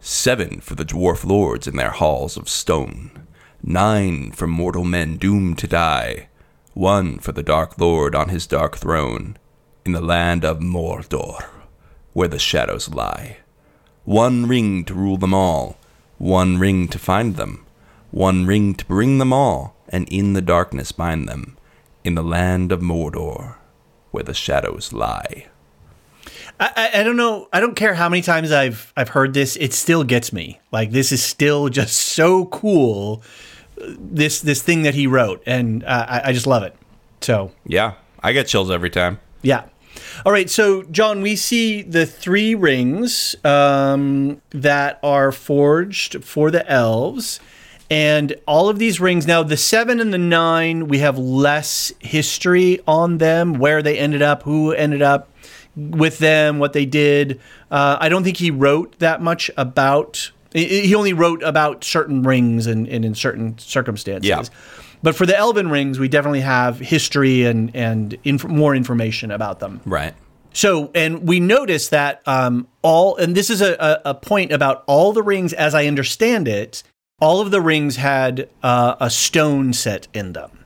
seven for the dwarf lords in their halls of stone, nine for mortal men doomed to die, one for the dark lord on his dark throne, in the land of Mordor, where the shadows lie. One ring to rule them all, one ring to find them, one ring to bring them all, and in the darkness bind them, in the land of Mordor, where the shadows lie. I, I, don't know. I don't care how many times I've I've heard this. It still gets me. Like this is still [laughs] just so cool. This this thing that he wrote, and uh, I, I just love it. So Yeah, I get chills every time. yeah. All right, so John, we see the three rings um, that are forged for the elves, And all of these rings now, the seven and the nine, we have less history on them, where they ended up, who ended up with them, what they did. Uh, I don't think he wrote that much about. He only wrote about certain rings and, and in certain circumstances. Yeah. But for the Elven rings, we definitely have history and and inf- more information about them. Right. So, and we notice that um, all, and this is a, a, point about all the rings, as I understand it, all of the rings had uh, a stone set in them.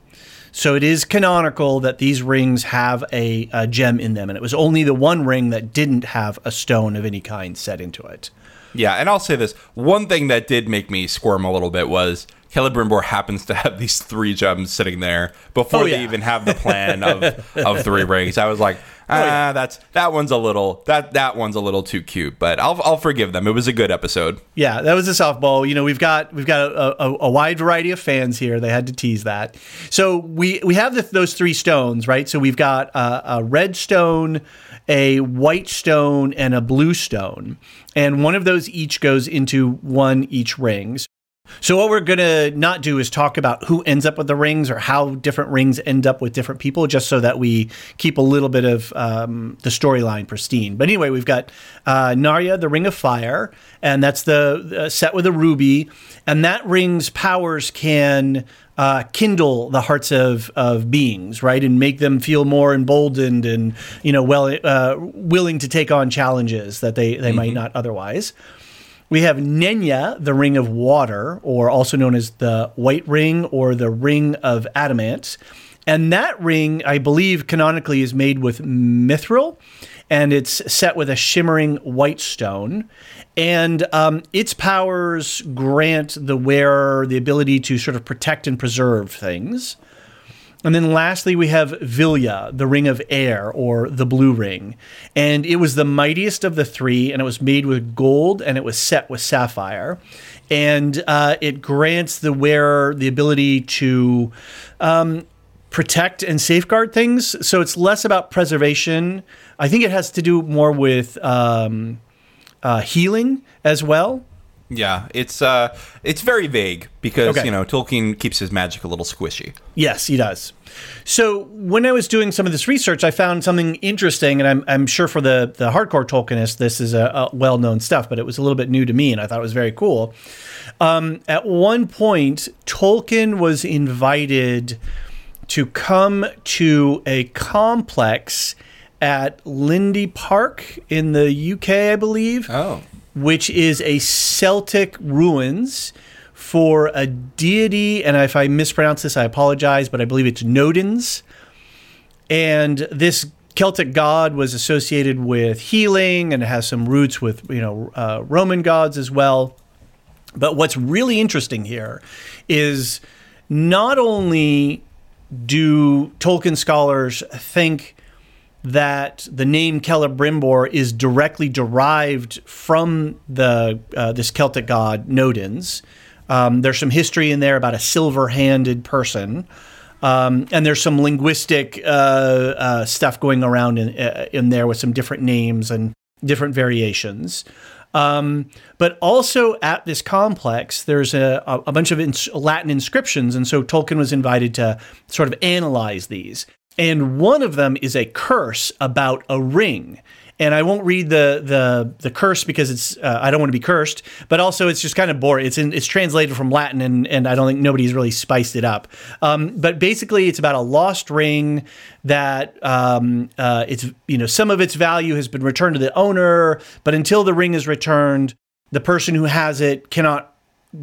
So it is canonical that these rings have a, a, gem in them, and it was only the one ring that didn't have a stone of any kind set into it. Yeah, and I'll say this: one thing that did make me squirm a little bit was Celebrimbor happens to have these three gems sitting there before Oh, yeah. they even have the plan of, [laughs] of three rings. I was like, ah, yeah. that's that one's a little that that one's a little too cute, but I'll I'll forgive them. It was a good episode. Yeah, that was a softball. You know, we've got we've got a, a, a wide variety of fans here. They had to tease that. So we we have the, those three stones, right? So we've got a, a red stone, a white stone, and a blue stone, and one of those each goes into one each rings. So what we're gonna not do is talk about who ends up with the rings or how different rings end up with different people, just so that we keep a little bit of um, the storyline pristine. But anyway, we've got uh, Narya, the Ring of Fire, and that's the uh, set with a ruby, and that ring's powers can. Uh, kindle the hearts of, of beings, right, and make them feel more emboldened and you know well uh, willing to take on challenges that they they might not otherwise. We have Nenya, the Ring of Water, or also known as the White Ring or the Ring of Adamant. And that ring, I believe, canonically is made with mithril, and it's set with a shimmering white stone. And um, its powers grant the wearer the ability to sort of protect and preserve things. And then lastly, we have Vilya, the Ring of Air, or the Blue Ring. And it was the mightiest of the three, and it was made with gold and it was set with sapphire. And uh, it grants the wearer the ability to um, protect and safeguard things. So it's less about preservation. I think it has to do more with um, uh, healing as well. Yeah, it's uh, it's very vague because Okay. you know Tolkien keeps his magic a little squishy. Yes, he does. So when I was doing some of this research, I found something interesting, and I'm, I'm sure for the, the hardcore Tolkienists, this is a, a well known stuff, but it was a little bit new to me, and I thought it was very cool. Um, at one point, Tolkien was invited to come to a complex at Lydney Park in the UK, I believe Oh, which is a Celtic ruins for a deity. And if I mispronounce this, I apologize, but I believe it's Nodens. And this Celtic god was associated with healing and it has some roots with, you know, uh, Roman gods as well. But what's really interesting here is not only do Tolkien scholars think that the name Celebrimbor is directly derived from the uh, this Celtic god Nodens. Um, there's some history in there about a silver-handed person, um, and there's some linguistic uh, uh, stuff going around in uh, in there with some different names and different variations. Um, but also at this complex, there's a, a bunch of ins- Latin inscriptions, and so Tolkien was invited to sort of analyze these. And one of them is a curse about a ring. And I won't read the the the curse because it's uh, I don't want to be cursed, but also it's just kind of boring. It's in, it's translated from Latin, and and I don't think nobody's really spiced it up. Um, but basically, it's about a lost ring that um, uh, it's you know some of its value has been returned to the owner, but until the ring is returned, the person who has it cannot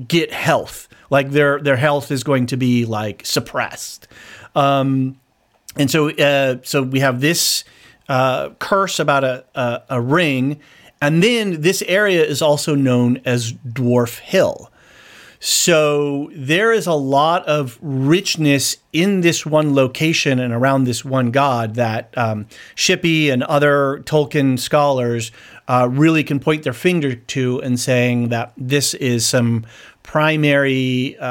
get health. Like their their health is going to be like suppressed. Um, and so uh, so we have this uh, curse about a, a a ring, and then this area is also known as Dwarf Hill. So there is a lot of richness in this one location and around this one god that um, Shippey and other Tolkien scholars uh, really can point their finger to and saying that this is some primary uh,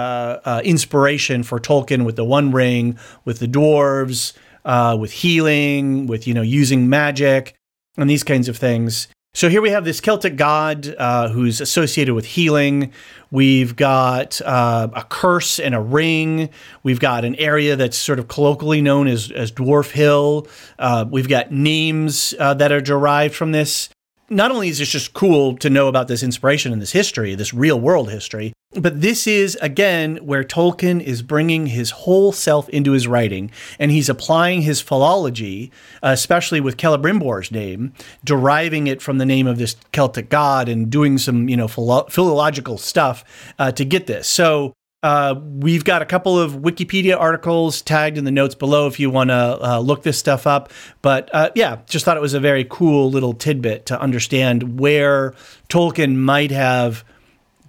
uh, inspiration for Tolkien with the One Ring, with the dwarves, uh, with healing, with you know using magic and these kinds of things. So here we have this Celtic god uh, who's associated with healing. We've got uh, a curse and a ring. We've got an area that's sort of colloquially known as, as Dwarf Hill. Uh, we've got names that are derived from this not only is this just cool to know about this inspiration and this history, this real world history, but this is again where Tolkien is bringing his whole self into his writing and he's applying his philology, especially with Celebrimbor's name, deriving it from the name of this Celtic god and doing some, you know, philo- philological stuff uh, to get this. So uh, we've got a couple of Wikipedia articles tagged in the notes below if you want to uh, look this stuff up. But uh, yeah, just thought it was a very cool little tidbit to understand where Tolkien might have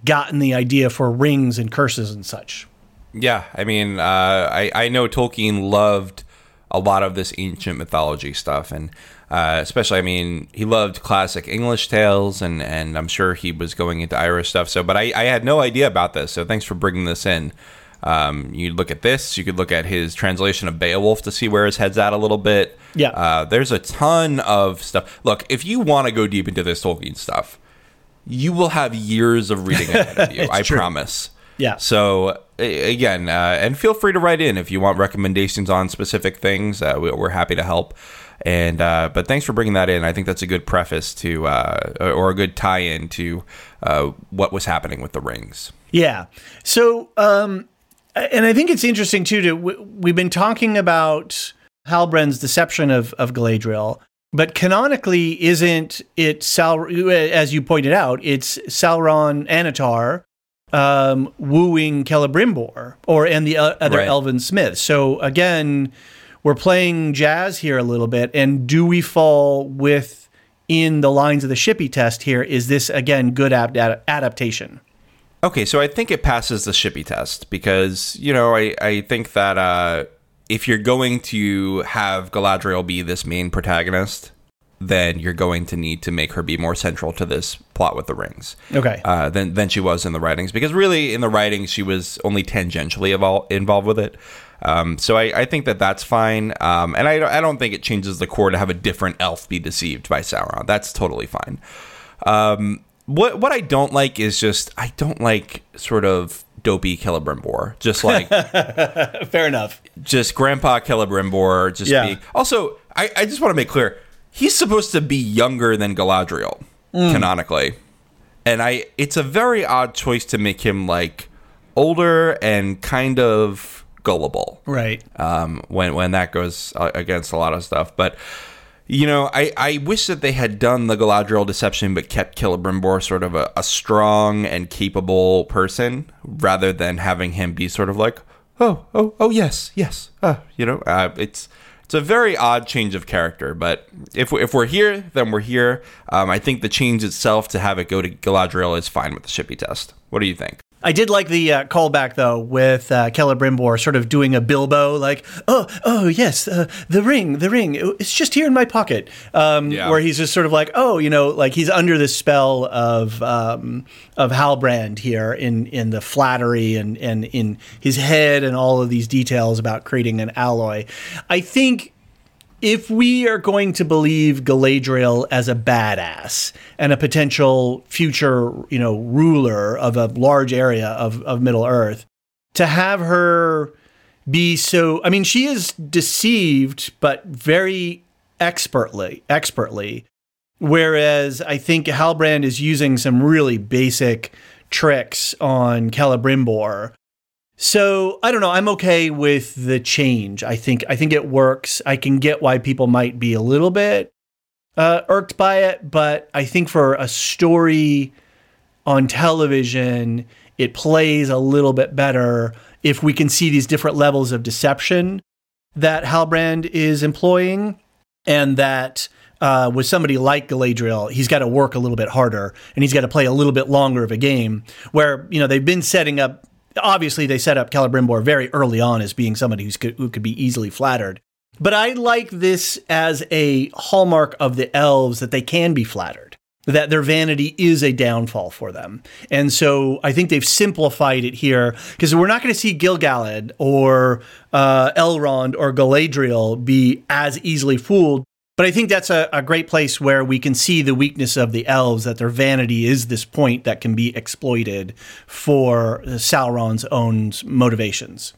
gotten the idea for rings and curses and such. Yeah, I mean, uh, I I know Tolkien loved a lot of this ancient mythology stuff, and uh, especially, I mean, he loved classic English tales, and and I'm sure he was going into Irish stuff. So, but I I had no idea about this. So, thanks for bringing this in. Um, you look at this, you could look at his translation of Beowulf to see where his head's at a little bit. Yeah. Uh, there's a ton of stuff. Look, if you want to go deep into this Tolkien stuff, you will have years of reading ahead of you. [laughs] I true. promise. Yeah. So again, uh, and feel free to write in if you want recommendations on specific things. Uh, we- we're happy to help. And uh, but thanks for bringing that in. I think that's a good preface to, uh, or a good tie-in to uh, what was happening with the rings. Yeah. So, um, and I think it's interesting too. To we- we've been talking about Halbrand's deception of of Galadriel, but canonically, isn't it Sal? As you pointed out, it's Sauron Annatar um, wooing Celebrimbor, or and the uh, other Right. elven smiths. So again, we're playing jazz here a little bit, and do we fall with in the lines of the Shippey test here? Is this again good ad- adaptation? Okay, so I think it passes the Shippey test because you know I I think that uh, if you're going to have Galadriel be this main protagonist, then you're going to need to make her be more central to this plot with the rings. Okay. Uh, than than she was in the writings because really in the writings she was only tangentially evol- involved with it. Um, so I, I think that that's fine, um, and I, don't- I don't think it changes the core to have a different elf be deceived by Sauron. That's totally fine. Um, what what I don't like is just I don't like sort of dopey Celebrimbor. Just [laughs] like Fair enough. just Grandpa Celebrimbor. Just Yeah. be. Also, I, I just want to make clear he's supposed to be younger than Galadriel canonically, and I it's a very odd choice to make him like older and kind of gullible Right. um, when when that goes uh, against a lot of stuff. But you know, I, I wish that they had done the Galadriel deception, but kept Celebrimbor sort of a, a strong and capable person, rather than having him be sort of like, oh oh oh yes yes, uh, you know, uh, it's. It's a very odd change of character, but if, if we're here, then we're here. Um, I think the change itself to have it go to Galadriel is fine with the Shippey test. What do you think? I did like the uh, callback though with uh, Celebrimbor sort of doing a Bilbo like, oh, oh yes, uh, the ring, the ring, it's just here in my pocket. Um, Yeah. Where he's just sort of like, oh, you know, like he's under the spell of um, of Halbrand here in in the flattery and and in his head and all of these details about creating an alloy. I think if we are going to believe Galadriel as a badass and a potential future, you know, ruler of a large area of, of Middle Earth, to have her be so I mean, she is deceived, but very expertly, expertly. Whereas I think Halbrand is using some really basic tricks on Celebrimbor. So I don't know. I'm okay with the change. I think I think it works. I can get why people might be a little bit uh, irked by it, but I think for a story on television, it plays a little bit better if we can see these different levels of deception that Halbrand is employing, and that uh, with somebody like Galadriel, he's got to work a little bit harder and he's got to play a little bit longer of a game. Where you know they've been setting up. Obviously, they set up Celebrimbor very early on as being somebody who's, who could be easily flattered. But I like this as a hallmark of the elves that they can be flattered, that their vanity is a downfall for them. And so I think they've simplified it here because we're not going to see Gil-galad or uh, Elrond or Galadriel be as easily fooled But I think that's a, a great place where we can see the weakness of the elves, that their vanity is this point that can be exploited for Sauron's own motivations.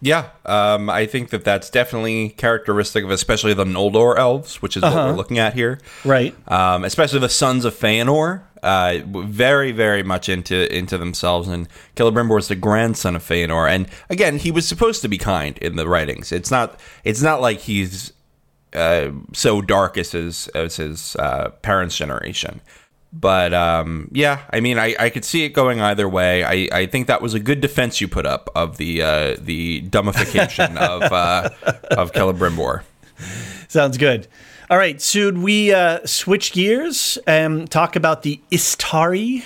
Yeah, um, I think that that's definitely characteristic of especially the Noldor elves, which is what we're looking at here. Right. Um, especially the sons of Feanor, uh, very, very much into into themselves. And Celebrimbor is the grandson of Feanor, and again, he was supposed to be kind in the writings. It's not. It's not like he's uh, so dark as his as his uh, parents' generation. But um, yeah, I mean, I, I could see it going either way. I, I think that was a good defense you put up of the uh, the dumbification [laughs] of uh, of Celebrimbor. Sounds good. All right, should we uh, switch gears and talk about the Istari?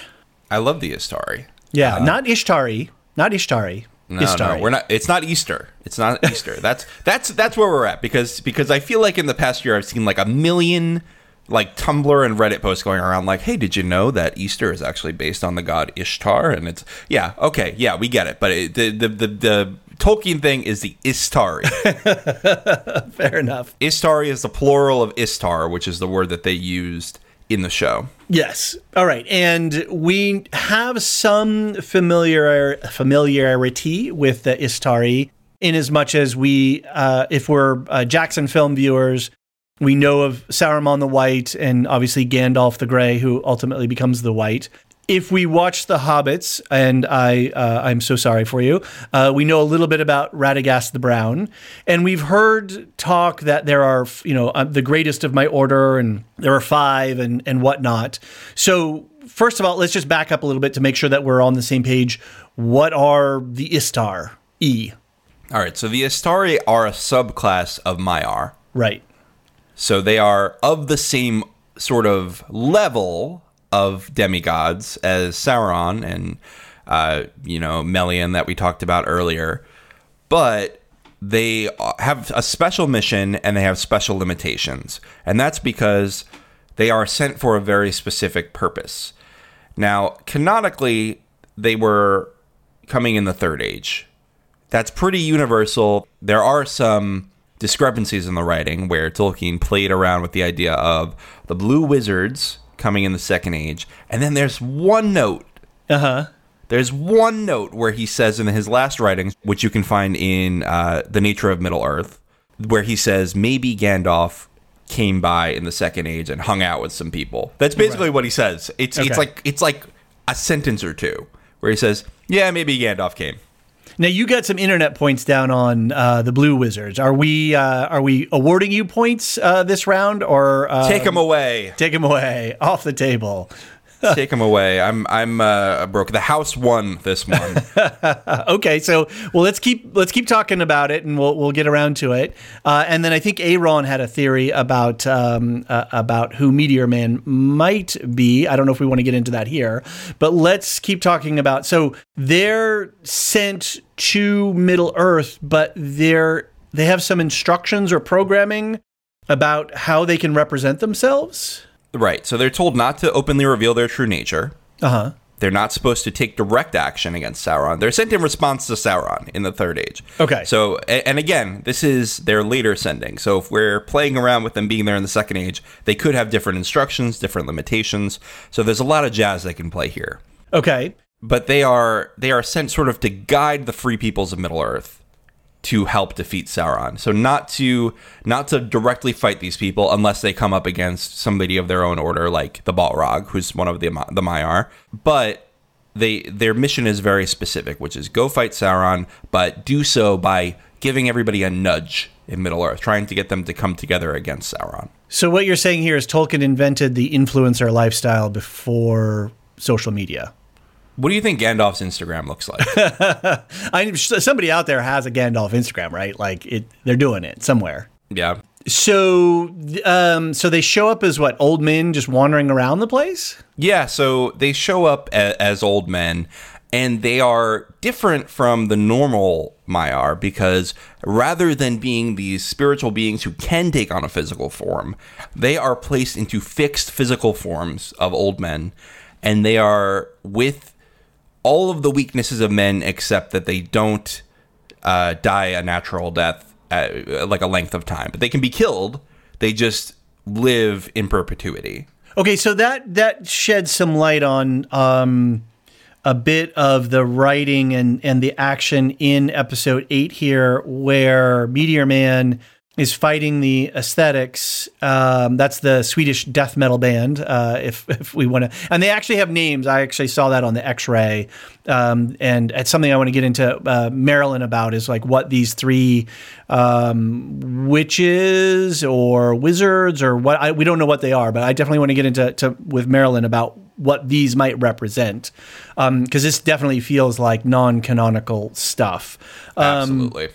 I love the Istari. Yeah, not Ishtari, not Ishtari. No, no, we're not. It's not Easter. It's not [laughs] Easter. that's that's that's where we're at because because I feel like in the past year I've seen like a million like Tumblr and Reddit posts going around like, hey, did you know that Easter is actually based on the god Ishtar? And it's yeah, okay, yeah, we get it, but it, the, the the the Tolkien thing is the Istari. [laughs] Fair enough. Istari is the plural of Istar, which is the word that they used in the show. Yes. All right. And we have some familiar familiarity with the Istari in as much as we, uh, if we're uh, Jackson film viewers, we know of Saruman the White and obviously Gandalf the Grey, who ultimately becomes the White. If we watch The Hobbits, and I, uh, I'm so sorry for you, uh, we know a little bit about Radagast the Brown, and we've heard talk that there are, you know, uh, the greatest of my order, and there are five, and and whatnot. So first of all, let's just back up a little bit to make sure that we're on the same page. What are the Istar? E. All right, so the Istari are a subclass of Maiar. Right. So they are of the same sort of level of demigods as Sauron and uh, you know Melian that we talked about earlier, but they have a special mission and they have special limitations, and that's because they are sent for a very specific purpose. Now, canonically, they were coming in the Third Age. That's pretty universal. There are some discrepancies in the writing where Tolkien played around with the idea of the blue wizards coming in the second age. And then there's one note. Uh huh. There's one note where he says in his last writings, which you can find in uh, The Nature of Middle Earth, where he says maybe Gandalf came by in the second age and hung out with some people. That's basically what he says. It's Okay. it's like it's like a sentence or two where he says, "Yeah, maybe Gandalf came." Now you got some internet points down on uh, the Blue Wizards. Are we uh, are we awarding you points uh, this round or uh, Take them away. take them away off the table? [laughs] Take him away. I'm I'm uh, broke. The house won this one. [laughs] Okay, so well let's keep let's keep talking about it, and we'll we'll get around to it. Uh, and then I think Aaron had a theory about um, uh, about who Meteor Man might be. I don't know if we want to get into that here, but let's keep talking about. So they're sent to Middle Earth, but they're they have some instructions or programming about how they can represent themselves. Right. So they're told not to openly reveal their true nature. Uh huh. They're not supposed to take direct action against Sauron. They're sent in response to Sauron in the Third Age. Okay. So, and again, this is their later sending. So, if we're playing around with them being there in the Second Age, they could have different instructions, different limitations. So, there's a lot of jazz they can play here. Okay. But they are they are sent sort of to guide the free peoples of Middle Earth to help defeat Sauron. So not to not to directly fight these people unless they come up against somebody of their own order, like the Balrog, who's one of the the Maiar. But they their mission is very specific, which is go fight Sauron, but do so by giving everybody a nudge in Middle Earth, trying to get them to come together against Sauron. So what you're saying here is Tolkien invented the influencer lifestyle before social media. What do you think Gandalf's Instagram looks like? [laughs] I somebody out there has a Gandalf Instagram, right? Like it, they're doing it somewhere. yeah. So, um, so they show up as what old men just wandering around the place. Yeah, so they show up a- as old men, and they are different from the normal Maiar because rather than being these spiritual beings who can take on a physical form, they are placed into fixed physical forms of old men, and they are with all of the weaknesses of men except that they don't uh, die a natural death at, like a length of time, but they can be killed. They just live in perpetuity. Okay, so that that sheds some light on um, a bit of the writing and and the action in episode eight here, where Meteor Man is fighting the aesthetics. Um, that's the Swedish death metal band. Uh, if [laughs] if we want to, and they actually have names. I actually saw that on the X-ray, um, and it's something I want to get into uh, Marilyn about is like what these three um, witches or wizards or what I, we don't know what they are, but I definitely want to get into to, with Marilyn about what these might represent because um, this definitely feels like non-canonical stuff. Um, Absolutely.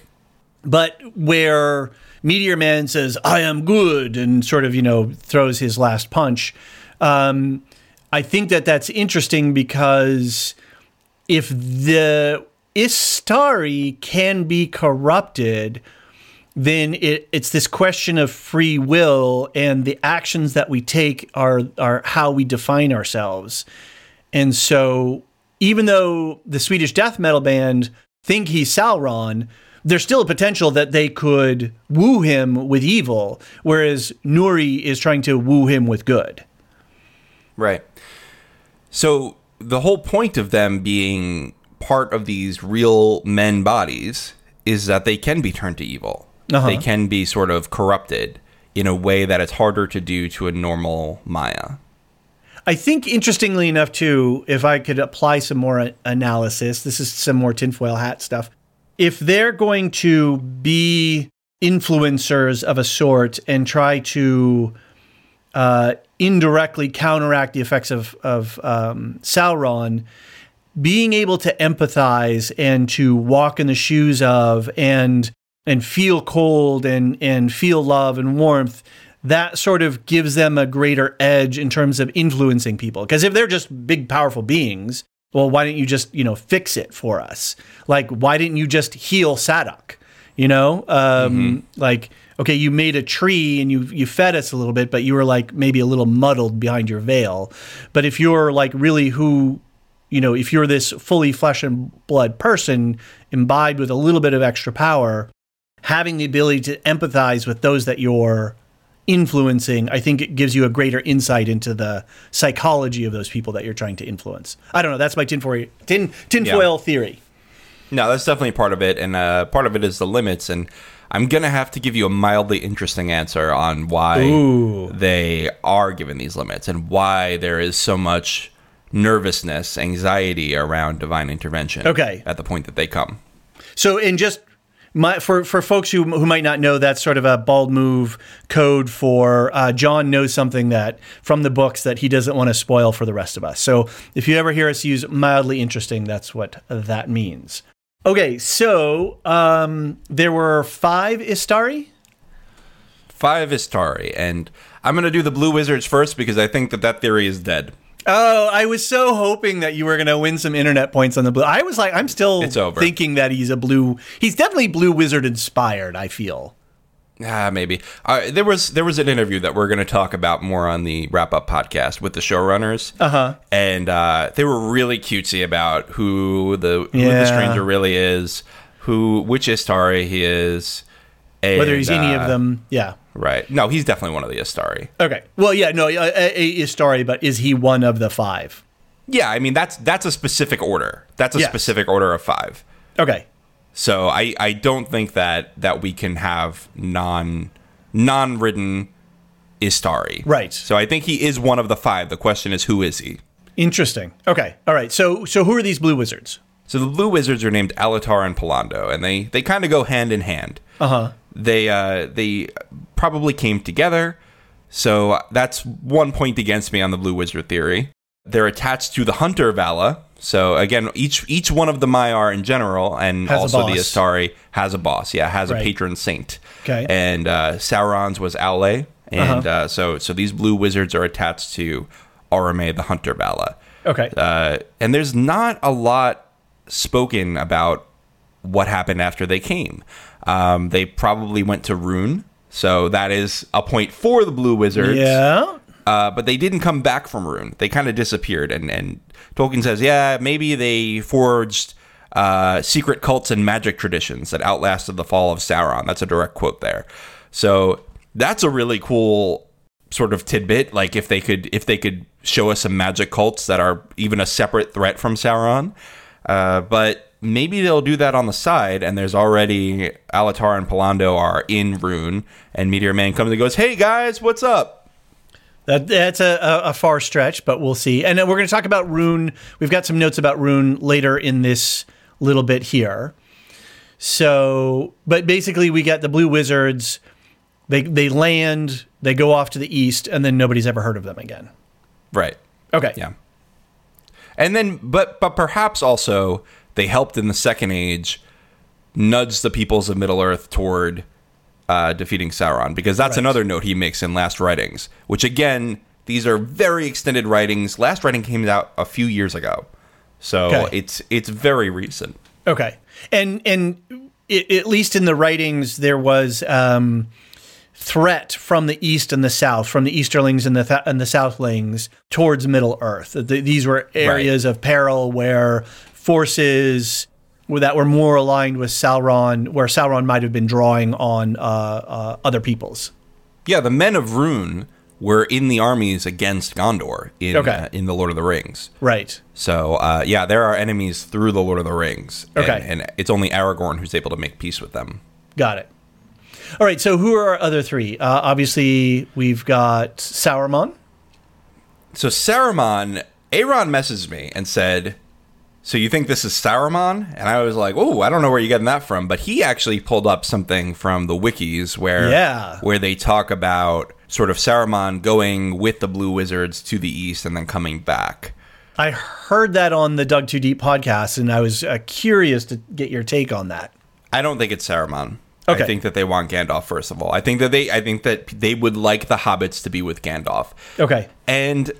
But where Meteor Man says, I am good, and sort of, you know, throws his last punch. Um, I think that that's interesting because if the Istari can be corrupted, then it, it's this question of free will, and the actions that we take are are how we define ourselves. And so, even though the Swedish death metal band think he's Sauron, there's still a potential that they could woo him with evil, whereas Nori is trying to woo him with good. Right. So the whole point of them being part of these real men bodies is that they can be turned to evil. Uh-huh. They can be sort of corrupted in a way that it's harder to do to a normal Maya. I think, interestingly enough, too, if I could apply some more analysis, this is some more tinfoil hat stuff if they're going to be influencers of a sort and try to uh, indirectly counteract the effects of, of um, Sauron, being able to empathize and to walk in the shoes of and and feel cold and and feel love and warmth that sort of gives them a greater edge in terms of influencing people. Because if they're just big powerful beings well, why didn't you just, you know, fix it for us? Like, why didn't you just heal Sadoc? You know, um, mm-hmm. like, okay, you made a tree and you you fed us a little bit, but you were like maybe a little muddled behind your veil. But if you're like really who, you know, if you're this fully flesh and blood person imbibed with a little bit of extra power, having the ability to empathize with those that you're influencing, I think it gives you a greater insight into the psychology of those people that you're trying to influence. I don't know. That's my tinfoil, tin, tinfoil yeah. theory. No, that's definitely part of it. And uh, part of it is the limits. And I'm going to have to give you a mildly interesting answer on why Ooh. they are given these limits and why there is so much nervousness, anxiety around divine intervention. Okay. At the point that they come. So, in just my, for for folks who who might not know, that's sort of a bald move code for uh, John knows something that from the books that he doesn't want to spoil for the rest of us. So if you ever hear us use mildly interesting, that's what that means. Okay, so um, there were five Istari. Five Istari, and I'm going to do the Blue Wizards first because I think that that theory is dead. Oh, I was so hoping that you were going to win some internet points on the blue. I was like, I'm still thinking that he's a blue. He's definitely blue wizard inspired. I feel. Ah, maybe. Uh, there was there was an interview that we're going to talk about more on the wrap up podcast with the showrunners. Uh-huh. And uh, they were really cutesy about who the who yeah. the stranger really is, who which Istari he is, and, whether he's uh, any of uh, them. Yeah. Right. No, he's definitely one of the Istari. Okay. Well, yeah, no, a, a Istari, but is he one of the five? Yeah, I mean that's that's a specific order. That's a yes. specific order of five. Okay. So I I don't think that that we can have non non ridden Istari. Right. So I think he is one of the five. The question is who is he? Interesting. Okay. All right. So so who are these blue wizards? So the blue wizards are named Alatar and Pallando, and they they kind of go hand in hand. Uh huh. They uh they probably came together. So that's one point against me on the blue wizard theory. They're attached to the hunter Vala. So again, each each one of the Maiar in general, and has also the Istari has a boss. Yeah, has right. a patron saint. Okay. And uh, Sauron's was Aule, and uh-huh. uh, so so these blue wizards are attached to Orome the hunter Vala. Okay. Uh, and there's not a lot spoken about what happened after they came. Um, they probably went to Rhûn, so that is a point for the Blue Wizards. Yeah. Uh, but they didn't come back from Rhûn. They kind of disappeared. And, and Tolkien says, yeah, maybe they forged uh, secret cults and magic traditions that outlasted the fall of Sauron. That's a direct quote there. So that's a really cool sort of tidbit, like if they could if they could show us some magic cults that are even a separate threat from Sauron. Uh, but maybe they'll do that on the side, and there's already Alatar and Pallando are in Rhûn, and Meteor Man comes and goes, "Hey guys, what's up?" That, that's a, a, far stretch, but we'll see. And then we're going to talk about Rhûn. We've got some notes about Rhûn later in this little bit here. So, but basically, we got the Blue Wizards. They they land, they go off to the east, and then nobody's ever heard of them again. Right. Okay. Yeah. And then, but but perhaps also they helped in the Second Age nudge the peoples of Middle Earth toward uh, defeating Sauron, because that's Right. another note he makes in Last Writings. Which again, these are very extended writings. Last Writing came out a few years ago, so Okay. it's it's very recent. Okay, and and i at least in the writings, there was um, threat from the east and the south, from the Easterlings and the th- and the Southlings towards Middle Earth. Th- these were areas of peril where forces that were more aligned with Sauron, where Sauron might have been drawing on uh, uh, other peoples. Yeah, the men of Rhûn were in the armies against Gondor in Okay. uh, in the Lord of the Rings. Right. So uh, yeah, there are enemies through the Lord of the Rings. and- Okay. and, it's only Aragorn who's able to make peace with them. Got it. All right. So who are our other three? Uh, obviously, we've got Sauron. So Saruman, Aaron messaged me and said, "So you think this is Saruman?" And I was like, "Oh, I don't know where you're getting that from." But he actually pulled up something from the wikis where Yeah. where they talk about sort of Saruman going with the Blue Wizards to the east and then coming back. I heard that on the Dug Too Deep podcast, and I was uh, curious to get your take on that. I don't think it's Saruman. Okay. I think that they want Gandalf first of all. I think that they I think that they would like the hobbits to be with Gandalf. Okay. And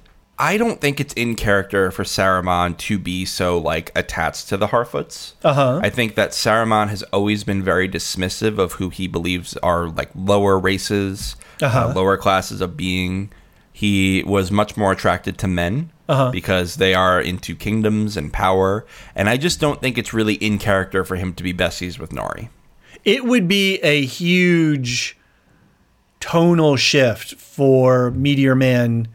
I don't think it's in character for Saruman to be so like attached to the Harfoots. Uh-huh. I think that Saruman has always been very dismissive of who he believes are like lower races, Uh-huh. uh, lower classes of being. He was much more attracted to men because they are into kingdoms and power, and I just don't think it's really in character for him to be besties with Nori. It would be a huge tonal shift for Meteor Man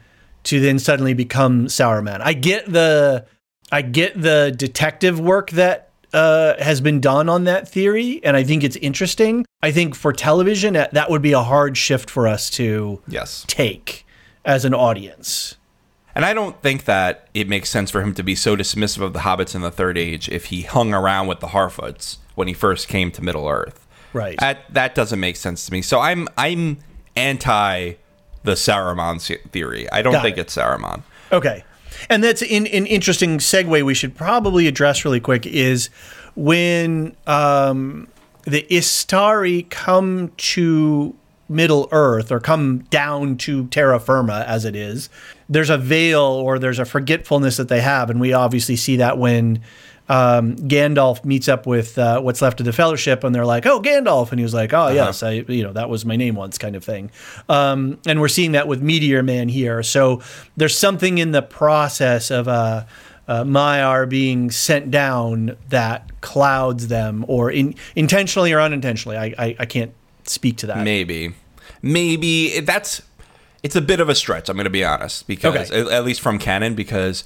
to then suddenly become Sauron. Man. I get the I get the detective work that uh, has been done on that theory, and I think it's interesting. I think for television, that that would be a hard shift for us to Yes. take as an audience. And I don't think that it makes sense for him to be so dismissive of the hobbits in the Third Age if he hung around with the Harfoots when he first came to Middle Earth. Right. That that doesn't make sense to me. So I'm I'm anti the Saruman theory. I don't Got think it. it's Saruman. Okay. And that's in, an interesting segue we should probably address really quick is when um, the Istari come to Middle Earth or come down to terra firma as it is, there's a veil or there's a forgetfulness that they have. And we obviously see that when um, Gandalf meets up with uh, what's left of the Fellowship, and they're like, "Oh, Gandalf," and he was like, "Oh, yes, I, you know, that was my name once," kind of thing. Um, and we're seeing that with Meteor Man here. So there's something in the process of uh, uh, Maiar being sent down that clouds them, or in, intentionally or unintentionally. I, I I can't speak to that. Maybe, maybe that's it's a bit of a stretch. I'm going to be honest because Okay. at, at least from canon because.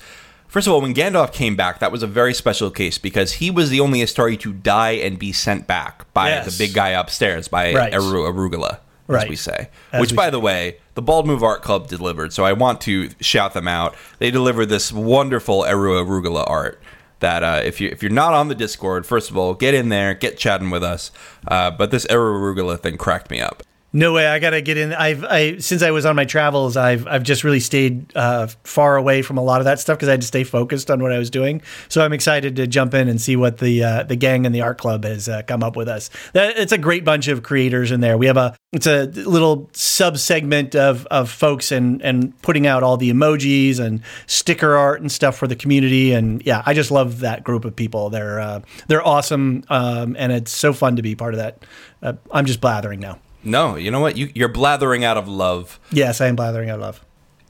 First of all, when Gandalf came back, that was a very special case because he was the only Istari to die and be sent back by Yes. the big guy upstairs, by Right. Eru, Arugula, as Right. we say. As Which, we by say. the way, the Bald Move Art Club delivered, so I want to shout them out. They delivered this wonderful Eru Arugula art that uh, if you if you're not on the Discord, first of all, get in there, get chatting with us. Uh, but this Eru Arugula thing cracked me up. No way! I gotta get in. I've I since I was on my travels, I've I've just really stayed uh, far away from a lot of that stuff because I had to stay focused on what I was doing. So I'm excited to jump in and see what the uh, the gang and the art club has uh, come up with us. That, it's a great bunch of creators in there. We have a it's a little sub segment of of folks and and putting out all the emojis and sticker art and stuff for the community. And yeah, I just love that group of people. They're uh, they're awesome, um, and it's so fun to be part of that. Uh, I'm just blathering now. No, you know what? You, you're blathering out of love. Yes, I am blathering out of love.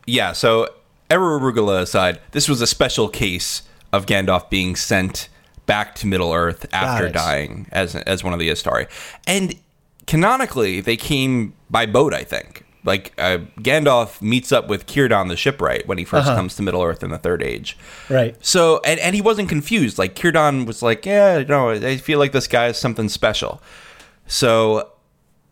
Yeah, so Eru Arugula aside, this was a special case of Gandalf being sent back to Middle Earth after dying as as one of the Istari. And canonically, they came by boat, I think. like uh, Gandalf meets up with Círdan the shipwright when he 1st comes to Middle Earth in the Third Age. Right. So and, and he wasn't confused. Like Círdan was like, yeah, no, I feel like this guy is something special. So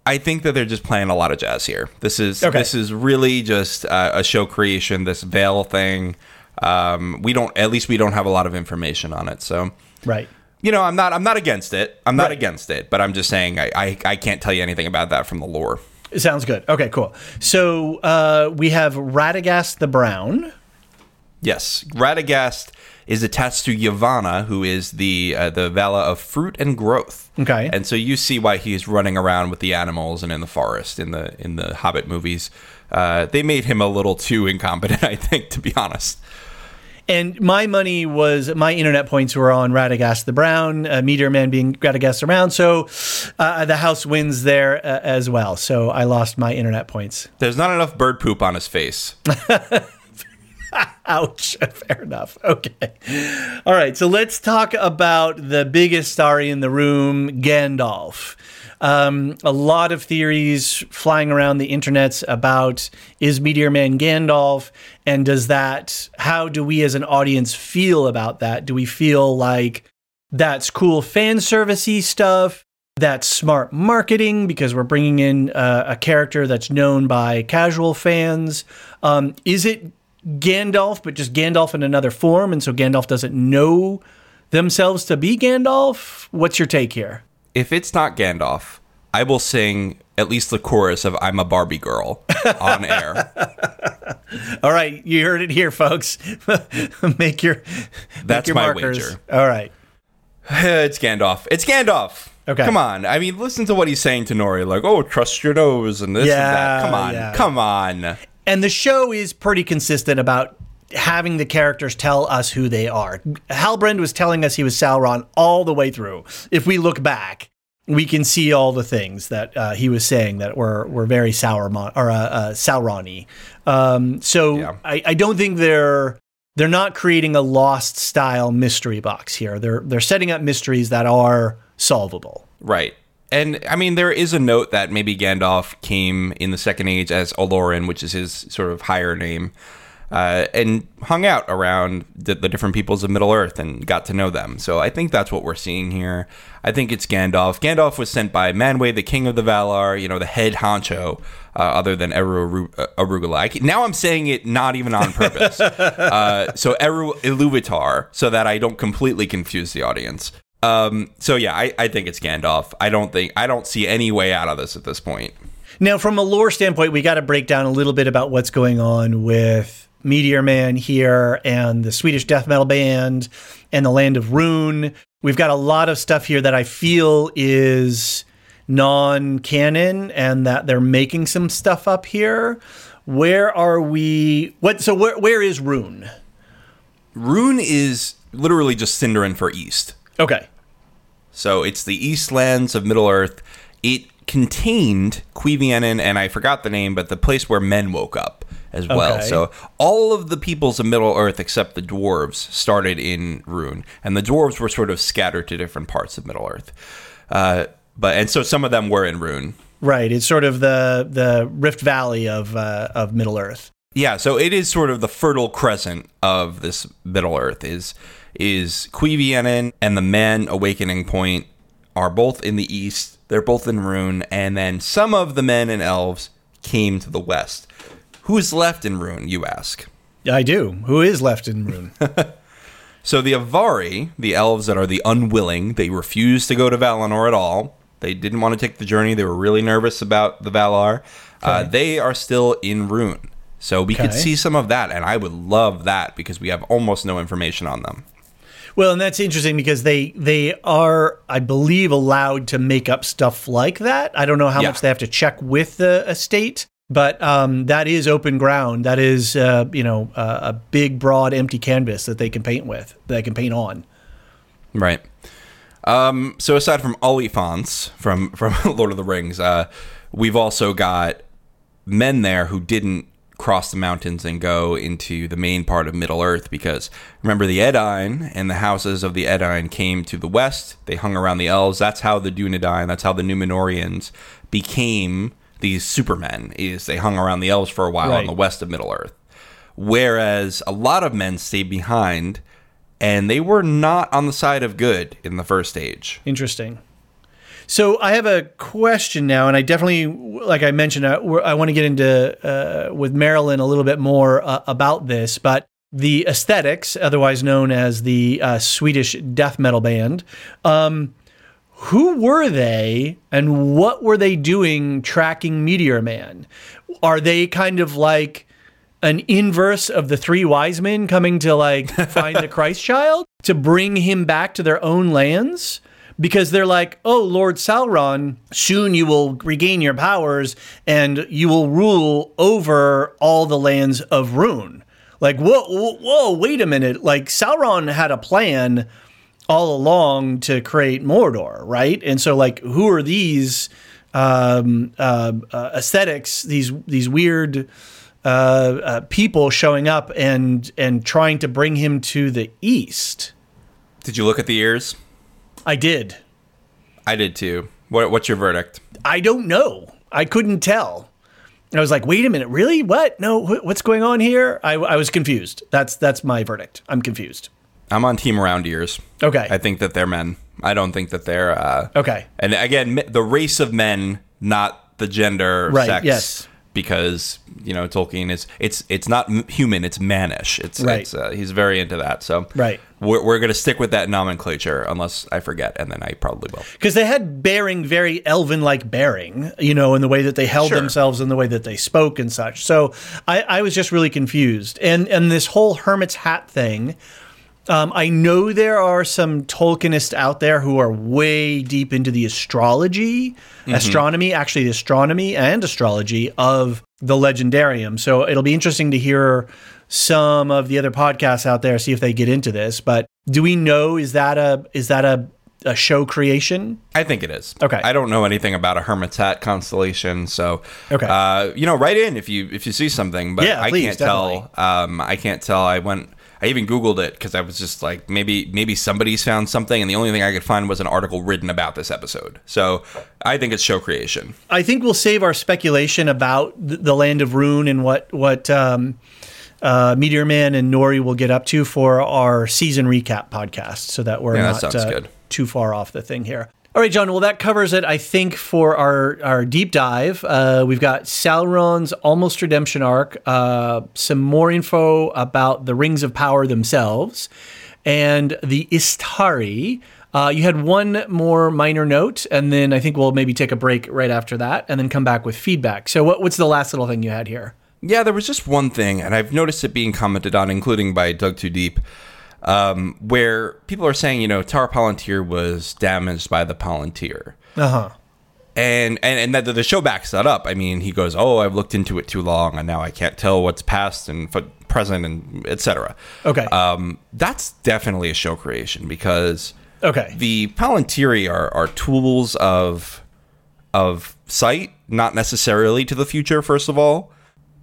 I think that they're just playing a lot of jazz here. This is Okay. this is really just uh, a show creation. This veil thing. Um, we don't. At least we don't have a lot of information on it. So Right. you know, I'm not. I'm not against it. I'm not Right. against it. But I'm just saying I, I I can't tell you anything about that from the lore. Sounds good. Okay, cool. So uh, we have Radagast the Brown. Yes, Radagast is attached to Yavanna, who is the uh, the Vala of fruit and growth. Okay. and so you see why he's running around with the animals and in the forest in the in the Hobbit movies. Uh, they made him a little too incompetent, [laughs] I think, to be honest. And my money was my internet points were on Radagast the Brown, uh, Meteor Man being Radagast the Brown. So uh, the house wins there uh, as well. So I lost my internet points. There's not enough bird poop on his face. [laughs] [laughs] Ouch. Fair enough. Okay. All right. So let's talk about the biggest star in the room, Gandalf. Um, a lot of theories flying around the internets about is Meteor Man Gandalf, and does that? How do we as an audience feel about that? Do we feel like that's cool fan servicey stuff? That's smart marketing because we're bringing in uh, a character that's known by casual fans. Um, is it Gandalf, but just Gandalf in another form, and so Gandalf doesn't know themselves to be Gandalf? What's your take here? If it's not Gandalf, I will sing at least the chorus of "I'm a Barbie Girl" on air. [laughs] All right, you heard it here, folks. [laughs] make your make That's your my markers. wager. All right. [sighs] it's Gandalf. It's Gandalf. Okay. Come on. I mean, listen to what he's saying to Nori. Like, oh, trust your nose and this and that. Come on. yeah. Come on. And the show is pretty consistent about having the characters tell us who they are. Halbrand was telling us he was Sauron all the way through. If we look back, we can see all the things that uh, he was saying that were were very Sauron or uh, uh, Sauron-y. Um, so Yeah. I, I don't think they're they're not creating a lost style mystery box here. They're they're setting up mysteries that are solvable. Right. And I mean, there is a note that maybe Gandalf came in the Second Age as Olorin, which is his sort of higher name, uh, and hung out around the, the different peoples of Middle Earth and got to know them. So I think that's what we're seeing here. I think it's Gandalf. Gandalf was sent by Manwë, the king of the Valar, you know, the head honcho, uh, other than Eru uh, Arugula. Can- now I'm saying it not even on purpose. [laughs] uh, so Eru Iluvatar, so that I don't completely confuse the audience. Um, so yeah, I, I think it's Gandalf. I don't think I don't see any way out of this at this point. Now, from a lore standpoint, we got to break down a little bit about what's going on with Meteor Man here and the Swedish death metal band and the Land of Rhûn. We've got a lot of stuff here that I feel is non canon and that they're making some stuff up here. Where are we? What? So, where, where is Rhûn? Rhûn is literally just Sindarin for East. Okay. So it's the Eastlands of Middle Earth. It contained Cuiviénen, and I forgot the name, but the place where men woke up as well. Okay. So all of the peoples of Middle Earth except the dwarves started in Rhûn, and the dwarves were sort of scattered to different parts of Middle Earth. Uh, but and so some of them were in Rhûn. Right. It's sort of the the Rift Valley of uh, of Middle Earth. Yeah, so it is sort of the fertile crescent of this Middle Earth is is Cuiviénen and the Men Awakening Point are both in the east. They're both in Rhûn, and then some of the men and elves came to the west. Who is left in Rhûn, you ask? I do. Who is left in Rhûn? [laughs] So the Avari, the elves that are the unwilling, they refused to go to Valinor at all. They didn't want to take the journey. They were really nervous about the Valar. Uh, they are still in Rhûn. So we could see some of that, and I would love that because we have almost no information on them. Well, and that's interesting because they they are, I believe, allowed to make up stuff like that. I don't know how Yeah. much they have to check with the estate, but um, that is open ground. That is, uh, you know, uh, a big, broad, empty canvas that they can paint with, that they can paint on. Right. Um, so aside from Oliphaunts from from [laughs] Lord of the Rings, uh, we've also got men there who didn't cross the mountains and go into the main part of Middle Earth because remember the Edain and the houses of the Edain came to the west. They hung around the elves. That's how the Dunedain, that's how the Númenóreans became these supermen is they hung around the elves for a while Right. on the west of Middle Earth, whereas a lot of men stayed behind, and they were not on the side of good in the first age. Interesting. So I have a question now, and I definitely, like I mentioned, I, I want to get into uh, with Marilyn a little bit more uh, about this. But the Aesthetics, otherwise known as the uh, Swedish death metal band, um, who were they, and what were they doing tracking Meteor Man? Are they kind of like an inverse of the three wise men coming to like find the [laughs] Christ child to bring him back to their own lands? Because they're like, oh, Lord Sauron, soon you will regain your powers and you will rule over all the lands of Rhûn. Like, whoa, whoa, whoa, wait a minute. Like, Sauron had a plan all along to create Mordor, right? And so, like, who are these um, uh, uh, aesthetics? These these weird uh, uh, people showing up and and trying to bring him to the east. Did you look at the ears? I did. I did too. What, what's your verdict? I don't know. I couldn't tell. And I was like, wait a minute, really? What? No, wh- what's going on here? I, I was confused. That's that's my verdict. I'm confused. I'm on team round ears. Okay. I think that they're men. I don't think that they're. Uh, Okay. And again, the race of men, not the gender, Right, sex. yes. Because you know Tolkien is it's it's not human, it's mannish. It's, Right. it's uh, he's very into that. So Right. We're we're gonna stick with that nomenclature unless I forget, and then I probably will. because they had bearing very elven like bearing you know in the way that they held Sure. themselves and the way that they spoke and such so I, I was just really confused and and this whole hermit's hat thing um, I know there are some Tolkienists out there who are way deep into the astrology, astronomy, actually the astronomy and astrology of the legendarium. So it'll be interesting to hear some of the other podcasts out there, see if they get into this. But do we know is that a is that a, a show creation? I think it is. Okay. I don't know anything about a hermit's hat constellation, so Okay. Uh, you know, write in if you if you see something. But Yeah, I please, can't tell. Um, I can't tell. I went. I even Googled it because I was just like, maybe maybe somebody's found something, and the only thing I could find was an article written about this episode. So I think it's show creation. I think we'll save our speculation about th- the land of Rhûn and what what um, uh, Meteor Man and Nori will get up to for our season recap podcast, so that we're Yeah, not sounds uh, too far off the thing here. All right, John. Well, that covers it. I think for our our deep dive, uh, we've got Sauron's almost redemption arc, uh, some more info about the rings of power themselves, and the Istari. Uh, you had one more minor note, and then I think we'll maybe take a break right after that, and then come back with feedback. So, what, what's the last little thing you had here? Yeah, there was just one thing, and I've noticed it being commented on, including by Dug Too Deep, um, where people are saying, you know, Tar Palantir was damaged by the Palantir. Uh huh. and and and that the show backs that up. I mean, he goes, "Oh, I've looked into it too long, and now I can't tell what's past and f- present, and etc." Okay. Um, that's definitely a show creation because Okay. the Palantiri are are tools of of sight, not necessarily to the future. First of all,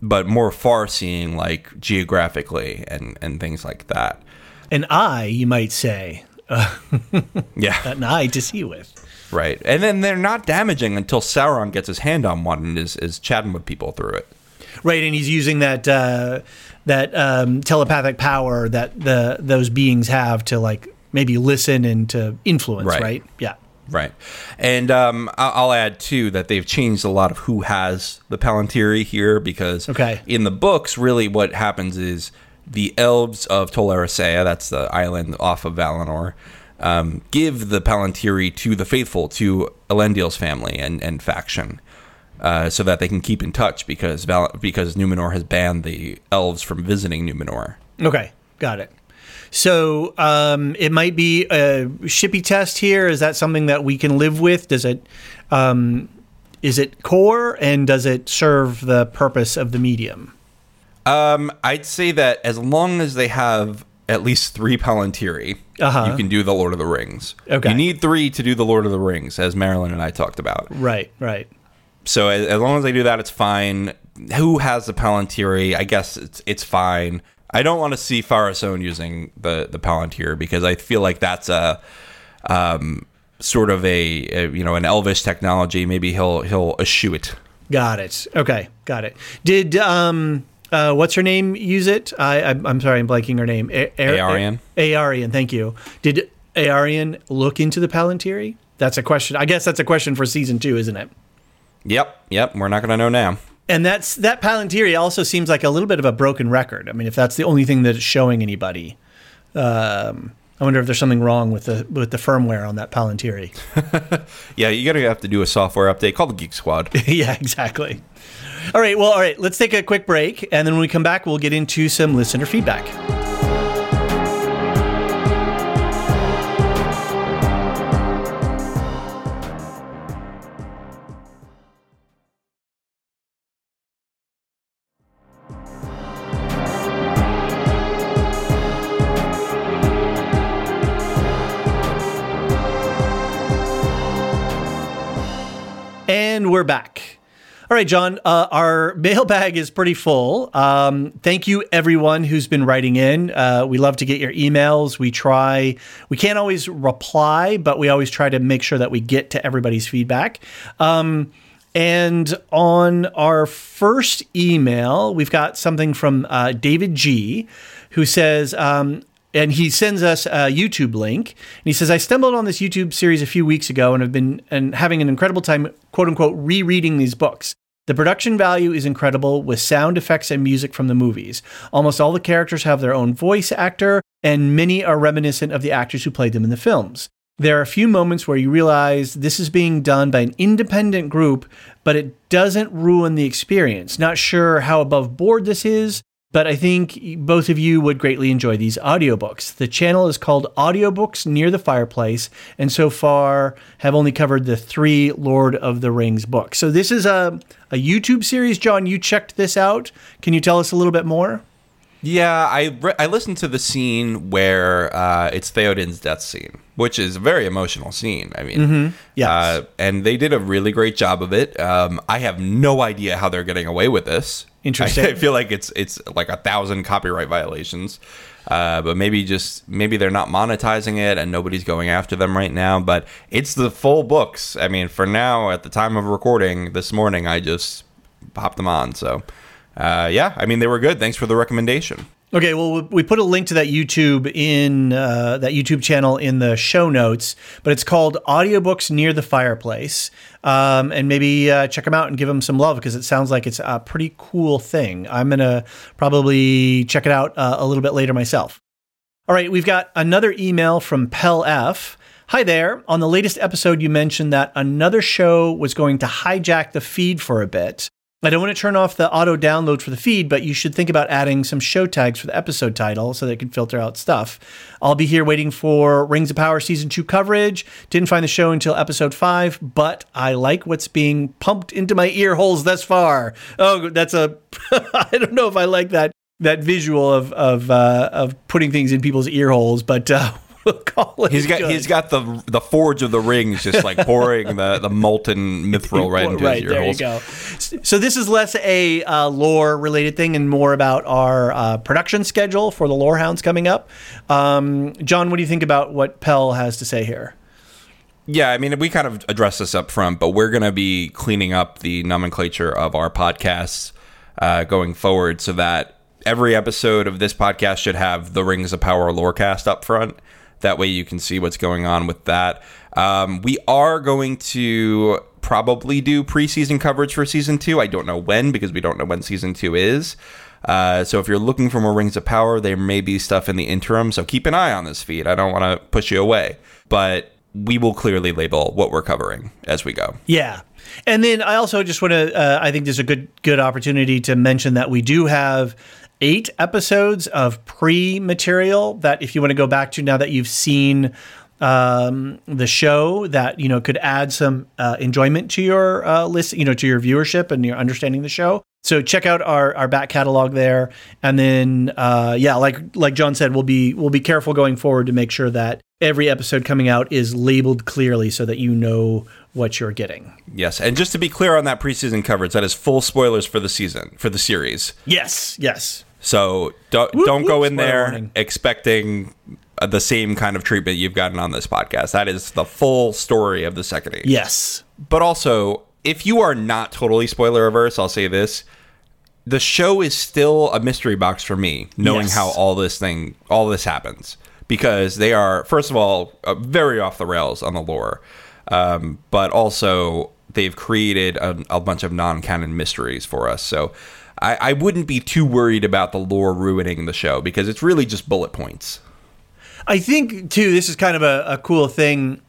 but more far seeing, like geographically and and things like that. An eye, you might say, [laughs] Yeah. an eye to see with. Right. And then they're not damaging until Sauron gets his hand on one and is, is chatting with people through it. Right, and he's using that uh, that um, telepathic power that the those beings have to like maybe listen and to influence. Right. Right. Yeah. Right. And um, I'll add, too, that they've changed a lot of who has the Palantiri here because Okay. in the books, really what happens is the elves of Tol Eressëa, that's the island off of Valinor, um, give the Palantiri to the faithful, to Elendil's family and, and faction. Uh, so that they can keep in touch because Val- because Numenor has banned the elves from visiting Numenor. Okay, got it. So um, it might be a Shippey test here. Is that something that we can live with? Does it um, is it core and does it serve the purpose of the medium? Um, I'd say that as long as they have at least three Palantiri, Uh-huh. you can do the Lord of the Rings. Okay. You need three to do the Lord of the Rings, as Marilyn and I talked about. Right, right. So as, as long as they do that, it's fine. Who has the Palantiri? I guess it's it's fine. I don't want to see Pharazôn using the the Palantir because I feel like that's a um, sort of a, a you know an elvish technology. Maybe he'll he'll eschew it. Got it. Okay, got it. Did um uh what's her name use it? I I'm, I'm sorry, I'm blanking her name. A- A- Eärien. A- Eärien, thank you. Did Eärien look into the Palantiri? That's a question. I guess that's a question for season two, isn't it? Yep, yep. We're not going to know now. And that's that Palantiri also seems like a little bit of a broken record. I mean, if that's the only thing that it's showing anybody, um, I wonder if there's something wrong with the with the firmware on that Palantiri. [laughs] Yeah, you're going to have to do a software update. Call the Geek Squad. [laughs] yeah, exactly. All right, well, all right, let's take a quick break, and then when we come back, we'll get into some listener feedback. And we're back. All right, John, uh, our [laughs] mailbag is pretty full. Um, thank you, everyone who's been writing in. Uh, we love to get your emails. We try, we can't always reply, but we always try to make sure that we get to everybody's feedback. Um, and on our first email, we've got something from uh, David G, who says, um, and he sends us a YouTube link. And he says, I stumbled on this YouTube series a few weeks ago and have been and having an incredible time, quote unquote, rereading these books. The production value is incredible with sound effects and music from the movies. Almost all the characters have their own voice actor, and many are reminiscent of the actors who played them in the films. There are a few moments where you realize this is being done by an independent group, but it doesn't ruin the experience. Not sure how above board this is, but I think both of you would greatly enjoy these audiobooks. The channel is called Audiobooks Near the Fireplace, and so far have only covered the three Lord of the Rings books. So this is a, a YouTube series. John, you checked this out. Can you tell us a little bit more? Yeah, I re- I listened to the scene where uh, it's Theoden's death scene, which is a very emotional scene. I mean, yeah, uh, and they did a really great job of it. Um, I have no idea how they're getting away with this. Interesting. I, I feel like it's it's like a thousand copyright violations, uh, but maybe just maybe they're not monetizing it and nobody's going after them right now. But it's the full books. I mean, for now, at the time of recording this morning, I just popped them on. So. Uh, yeah, I mean they were good. Thanks for the recommendation. Okay, well, we- put a link to that YouTube in uh, that YouTube channel in the show notes, but it's called Audiobooks Near the Fireplace. Um, and maybe uh, check them out and give them some love because it sounds like it's a pretty cool thing. I'm to probably check it out uh, a little bit later myself. All right, we've got another email from Pell F. Hi there. On the latest episode, you mentioned that another show was going to hijack the feed for a bit. I don't want to turn off the auto download for the feed, but you should think about adding some show tags for the episode title so that it can filter out stuff. I'll be here waiting for Rings of Power season two coverage. Didn't find the show until episode five, but I like what's being pumped into my ear holes thus far. Oh, that's a. [laughs] I don't know if I like that that visual of of uh, of putting things in people's ear holes, but uh, we'll call it. He's got good. he's got the the forge of the rings, just like [laughs] pouring the, the molten mithril [laughs] right into his ear there holes. you go. So this is less a uh, lore related thing and more about our uh, production schedule for the Lore Hounds coming up. Um, John, what do you think about what Pell has to say here? Yeah, I mean, we kind of addressed this up front, but we're going to be cleaning up the nomenclature of our podcasts uh, going forward so that every episode of this podcast should have the Rings of Power Lorecast up front. That way you can see what's going on with that. Um, we are going to probably do preseason coverage for season two. I don't know when because we don't know when season two is. Uh, so if you're looking for more Rings of Power, there may be stuff in the interim. So keep an eye on this feed. I don't want to push you away, but we will clearly label what we're covering as we go. Yeah. And then I also just want to, uh, I think there's a good good opportunity to mention that we do have eight episodes of pre material that if you want to go back to now that you've seen um, the show that you know could add some uh, enjoyment to your uh, list, you know, to your viewership and your understanding the show. So check out our, our back catalog there, and then uh, yeah, like like John said, we'll be we'll be careful going forward to make sure that every episode coming out is labeled clearly so that you know what you're getting. Yes, and just to be clear on that preseason coverage, that is full spoilers for the season for the series. Yes, yes. So don't Whoop, don't go in there warning. expecting uh, the same kind of treatment you've gotten on this podcast. That is the full story of the second age. Yes. But also, if you are not totally spoiler averse, I'll say this: the show is still a mystery box for me, knowing Yes. how all this thing, all this happens, because they are first of all uh, very off the rails on the lore, um, but also they've created a, a bunch of non-canon mysteries for us. So. I, I wouldn't be too worried about the lore ruining the show because it's really just bullet points. I think too. This is kind of a, a cool thing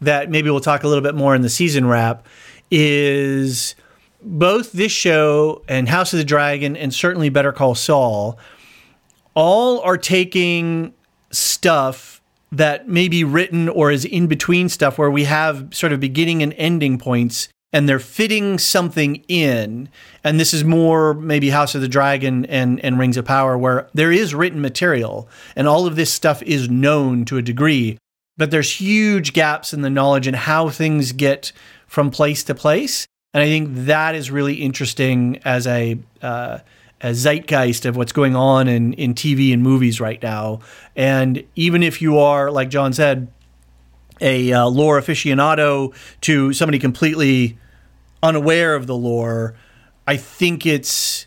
that maybe we'll talk a little bit more in the season wrap. Is both this show and House of the Dragon and certainly Better Call Saul all are taking stuff that may be written or is in between stuff where we have sort of beginning and ending points and they're fitting something in and this is more maybe house of the dragon and, and rings of power where there is written material and all of this stuff is known to a degree but there's huge gaps in the knowledge and how things get from place to place and i think that is really interesting as a uh, a zeitgeist of what's going on in, in TV and movies right now. And even if you are, like John said, a uh, lore aficionado to somebody completely unaware of the lore, I think it's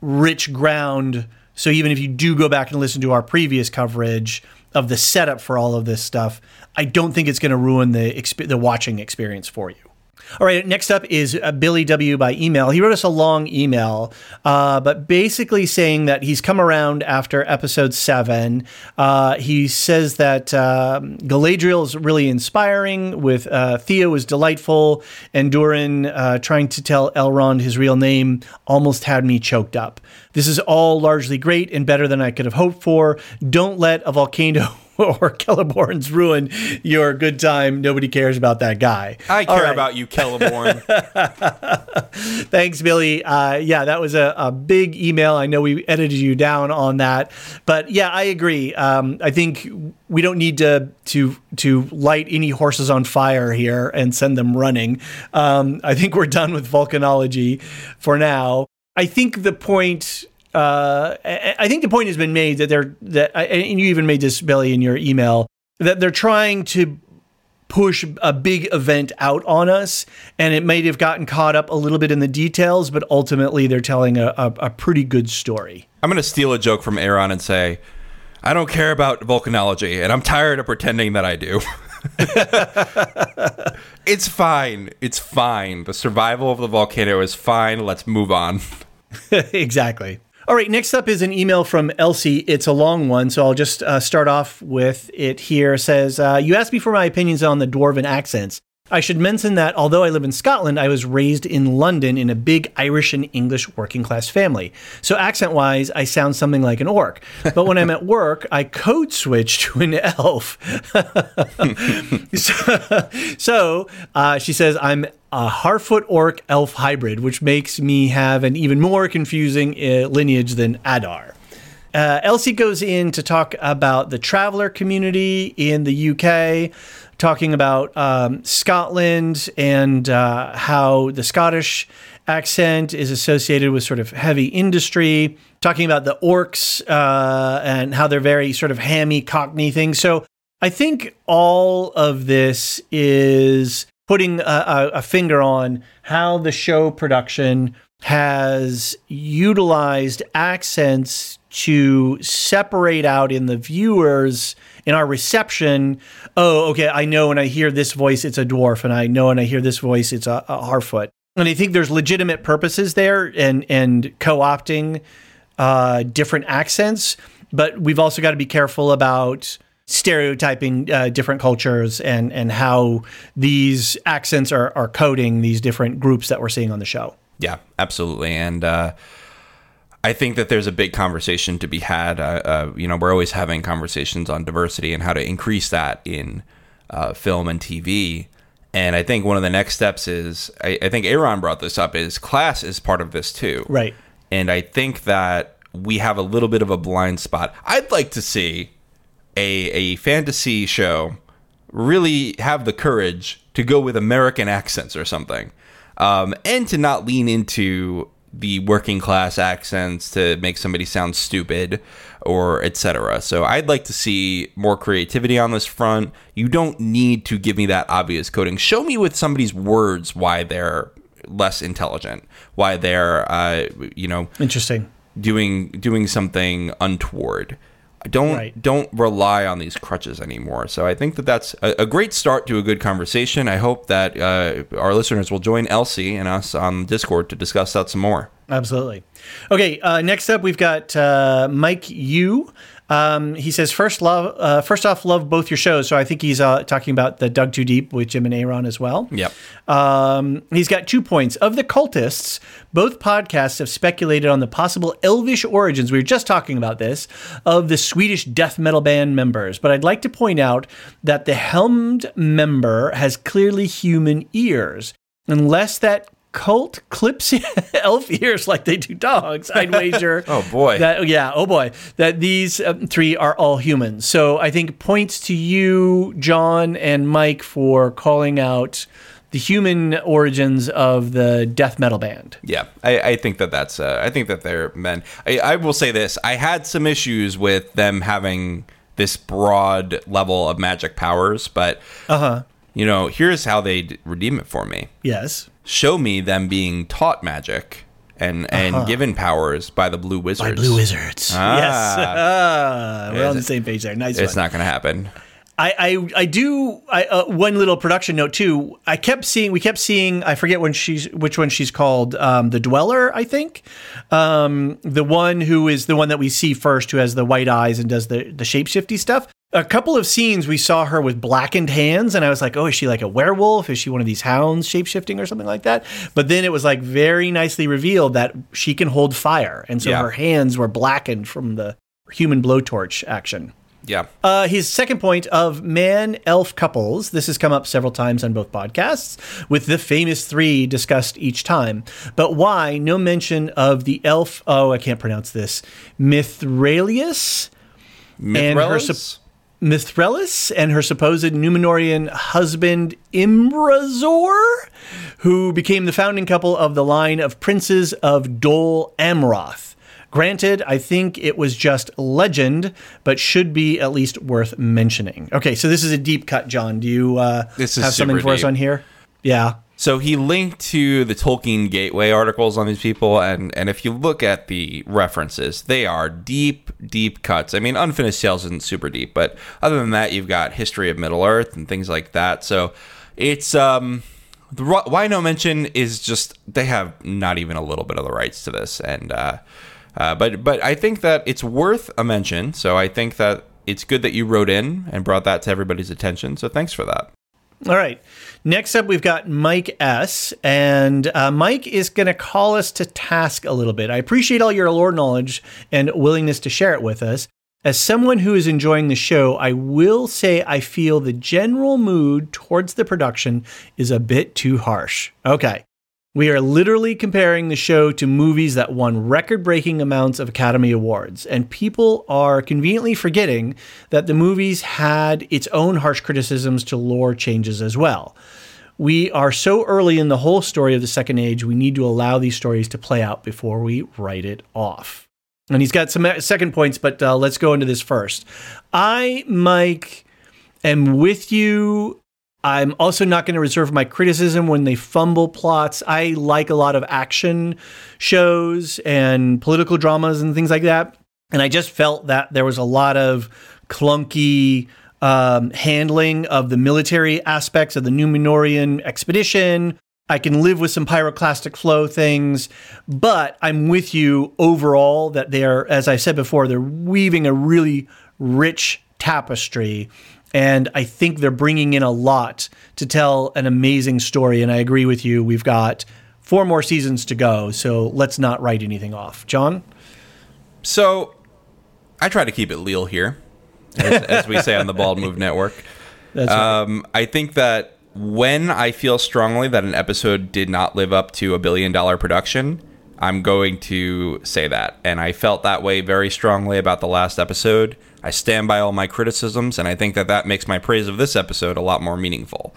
rich ground. So even if you do go back and listen to our previous coverage of the setup for all of this stuff, I don't think it's going to ruin the exp- the watching experience for you. All right, next up is uh, Billy W. by email. He wrote us a long email, uh, but basically saying that he's come around after episode seven. Uh, he says that um, Galadriel is really inspiring, with uh, Theo is delightful, and Durin uh, trying to tell Elrond his real name almost had me choked up. This is all largely great and better than I could have hoped for. Don't let a volcano [laughs] [laughs] or Celeborn's ruin your good time. Nobody cares about that guy. I care right. about you, Celeborn. [laughs] Thanks, Billy. Uh, yeah, that was a, a big email. I know we edited you down on that, but yeah, I agree. Um, I think we don't need to to to light any horses on fire here and send them running. Um, I think we're done with volcanology for now. I think the point. Uh, I think the point has been made that they're that, and you even made this, Billy, in your email that they're trying to push a big event out on us and it may have gotten caught up a little bit in the details but ultimately they're telling a, a, a pretty good story I'm going to steal a joke from Aaron and say, I don't care about volcanology, and I'm tired of pretending that I do. [laughs] it's fine. It's fine. The survival of the volcano is fine. Let's move on. [laughs] exactly all right next up is an email from elsie it's a long one so i'll just uh, start off with it here It says uh, you asked me for my opinions on the dwarven accents I should mention that although I live in Scotland, I was raised in London in a big Irish and English working class family. So, accent wise, I sound something like an orc. But when I'm at work, I code switch to an elf. [laughs] so, so, uh, she says, I'm a Harfoot orc elf hybrid, which makes me have an even more confusing uh, lineage than Adar. Uh, Elsie goes in to talk about the traveler community in the UK, talking about um, Scotland and uh, how the Scottish accent is associated with sort of heavy industry, talking about the orcs uh, and how they're very sort of hammy, cockney things. So I think all of this is putting a, a, a finger on how the show production has utilized accents to separate out in the viewers in our reception oh okay i know when i hear this voice it's a dwarf and i know when i hear this voice it's a, a harfoot. And i think there's legitimate purposes there and and co-opting uh, different accents but we've also got to be careful about stereotyping uh, different cultures and and how these accents are are coding these different groups that we're seeing on the show Yeah, absolutely. And uh, I think that there's a big conversation to be had. Uh, uh, you know, we're always having conversations on diversity and how to increase that in uh, film and TV. And I think one of the next steps is, I, I think Aaron brought this up, is class is part of this too. Right. And I think that we have a little bit of a blind spot. I'd like to see a, a fantasy show really have the courage to go with American accents or something, um, and to not lean into the working class accents to make somebody sound stupid or etc. So I'd like to see more creativity on this front. You don't need to give me that obvious coding. Show me with somebody's words why they're less intelligent, why they're uh, you know Interesting. doing doing something untoward. Don't Right. don't rely on these crutches anymore. So I think that that's a, a great start to a good conversation. I hope that uh, our listeners will join Elsie and us on Discord to discuss that some more. Absolutely. Okay, uh, next up we've got uh, Mike Yu. Um, he says, first love, uh, first off, love both your shows. So I think he's uh, talking about the Dug Too Deep with Jim and Aaron as well. Yep. Um, he's got two points. Of the cultists, both podcasts have speculated on the possible elvish origins. We were just talking about this of the Swedish death metal band members. But I'd like to point out that the helmed member has clearly human ears. Unless that cult clips [laughs] elf ears like they do dogs, I'd wager. [laughs] Oh, boy. That, yeah, oh boy, that these um, three are all humans. So I think points to you, John, and Mike for calling out the human origins of the death metal band. Yeah, I, I think that that's. Uh, I think that they're men. I, I will say this: I had some issues with them having this broad level of magic powers, but Uh huh. You know, here's how they redeem it for me. Yes. Show me them being taught magic and and given powers by the blue wizards. Blue wizards. Ah. Yes. Ah, [laughs] we're on the same page there. Nice It's one. not going to happen. I, I, I do. I, uh, one little production note too. I kept seeing. We kept seeing. I forget when she's which one she's called. Um, the Dweller, I think. Um, the one who is the one that we see first, who has the white eyes and does the the shapeshifty stuff. A couple of scenes we saw her with blackened hands, and I was like, "Oh, is she like a werewolf? Is she one of these hounds shapeshifting or something like that?" But then it was like very nicely revealed that she can hold fire, and so Yeah. her hands were blackened from the human blowtorch action. Yeah. Uh, his second point of man elf couples. This has come up several times on both podcasts, with the famous three discussed each time. But why no mention of the elf? Oh, I can't pronounce this. Mithralius, And her Mithrellas, and her supposed Númenórean husband Imrazôr, who became the founding couple of the line of princes of Dol Amroth. Granted, I think it was just legend, but should be at least worth mentioning. Okay, so this is a deep cut, John. Do you uh, have something for us on here? Yeah. So he linked to the Tolkien Gateway articles on these people, and and if you look at the references, they are deep, deep cuts. I mean, Unfinished Tales isn't super deep, but other than that, you've got History of Middle Earth and things like that. So it's um, the why no mention is just they have not even a little bit of the rights to this, and uh, uh, but but I think that it's worth a mention. So I think that it's good that you wrote in and brought that to everybody's attention. So thanks for that. All right. Next up, we've got Mike S. And uh, Mike is going to call us to task a little bit. I appreciate all your lore knowledge and willingness to share it with us. As someone who is enjoying the show, I will say I feel the general mood towards the production is a bit too harsh. Okay. We are literally comparing the show to movies that won record breaking amounts of Academy Awards, and people are conveniently forgetting that the movies had its own harsh criticisms to lore changes as well. We are so early in the whole story of the Second Age, we need to allow these stories to play out before we write it off. And he's got some second points, but uh, let's go into this first. I, Mike, am with you I'm also not going to reserve my criticism when they fumble plots. I like a lot of action shows and political dramas and things like that. And I just felt that there was a lot of clunky um, handling of the military aspects of the Númenórean expedition. I can live with some pyroclastic flow things, but I'm with you overall that they're, as I said before, they're weaving a really rich tapestry and I think they're bringing in a lot to tell an amazing story. And I agree with you. We've got four more seasons to go. So let's not write anything off. John? So I try to keep it leal here, as, [laughs] as we say on the Bald Move Network. That's right. Um, I think that when I feel strongly that an episode did not live up to a billion dollar production, I'm going to say that. And I felt that way very strongly about the last episode. I stand by all my criticisms, and I think that that makes my praise of this episode a lot more meaningful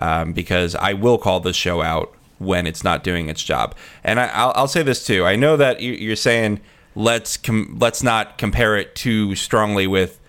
um, because I will call this show out when it's not doing its job. And I, I'll, I'll say this too. I know that you- you're saying let's com- let's not compare it too strongly with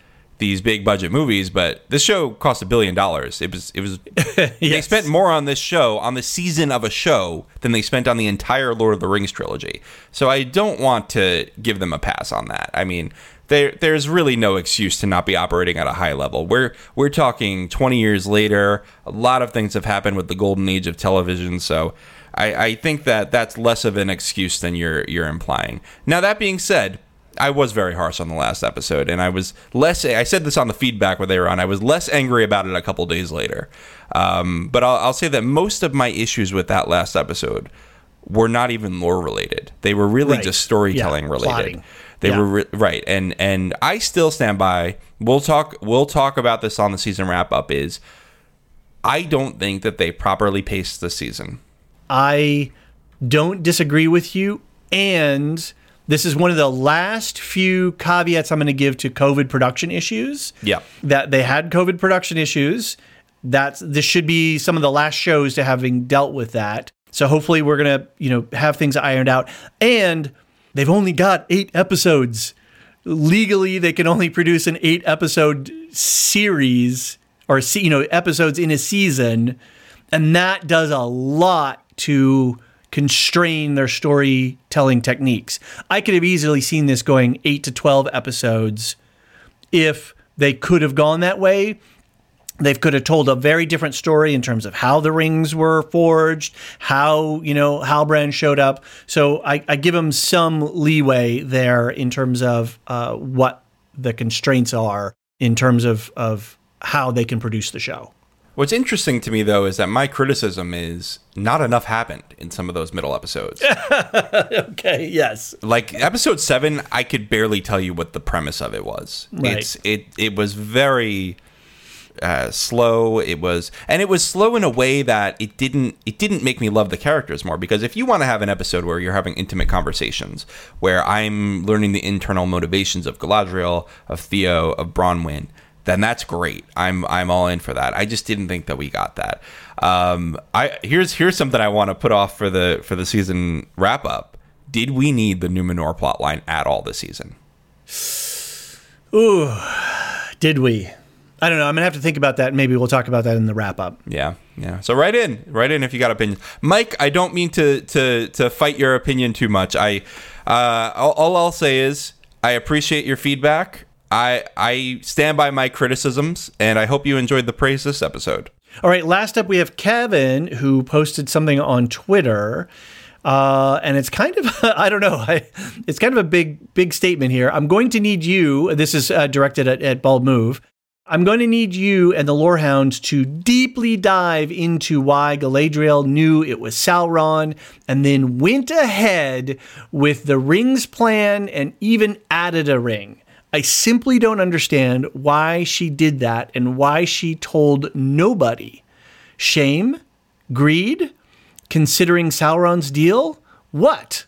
these big budget movies, but this show cost a billion dollars. It was it was [laughs] they spent more on this show on the season of a show than they spent on the entire Lord of the Rings trilogy. So I don't want to give them a pass on that. I mean, there there's really no excuse to not be operating at a high level. We're we're talking 20 years later. A lot of things have happened with the golden age of television, so I, I think that that's less of an excuse than you're you're implying. Now that being said, I was very harsh on the last episode, and I was less. I said this on the feedback where they were on. I was less angry about it a couple days later. Um, but I'll, I'll say that most of my issues with that last episode were not even lore related. They were really Right. just storytelling Yeah, related. plotting. They Yeah. were re- right, and and I still stand by. We'll talk. We'll talk about this on the season wrap up. Is I don't think that they properly paced the season. I don't disagree with you. And this is one of the last few caveats I'm going to give to COVID production issues. Yeah. That they had COVID production issues. That's this should be some of the last shows to having dealt with that. So hopefully we're gonna, you know, have things ironed out. And they've only got eight episodes. Legally, they can only produce an eight episode series or you know episodes in a season, and that does a lot to constrain their storytelling techniques. I could have easily seen this going eight to twelve episodes if they could have gone that way. They could have told a very different story in terms of how the rings were forged, how you know Halbrand showed up. So I, I give them some leeway there in terms of uh, what the constraints are in terms of of how they can produce the show. What's interesting to me though is that my criticism is not enough happened in some of those middle episodes. [laughs] Okay. Yes. like episode 7 I could barely tell you what the premise of it was. Right. It's it it was very uh, slow it was and it was slow in a way that it didn't it didn't make me love the characters more because if you want to have an episode where you're having intimate conversations where i'm learning the internal motivations of galadriel of theo of bronwyn then that's great i'm i'm all in for that i just didn't think that we got that um i here's here's something i want to put off for the for the season wrap up did we need the Númenor plotline at all this season Ooh, Did we? I don't know. I'm gonna have to think about that. Maybe we'll talk about that in the wrap up. Yeah, yeah. So write in, write in if you got opinions, Mike. I don't mean to to to fight your opinion too much. I uh, all, all I'll say is I appreciate your feedback. I I stand by my criticisms, and I hope you enjoyed the praise this episode. All right, last up we have Kevin who posted something on Twitter. Uh, and it's kind of [laughs] I don't know I, it's kind of a big big statement here. I'm going to need you. This is uh, directed at, at Bald Move. I'm going to need you and the Lorehounds to deeply dive into why Galadriel knew it was Sauron and then went ahead with the rings plan and even added a ring. I simply don't understand why she did that and why she told nobody. Shame? Greed? Considering Sauron's deal? What?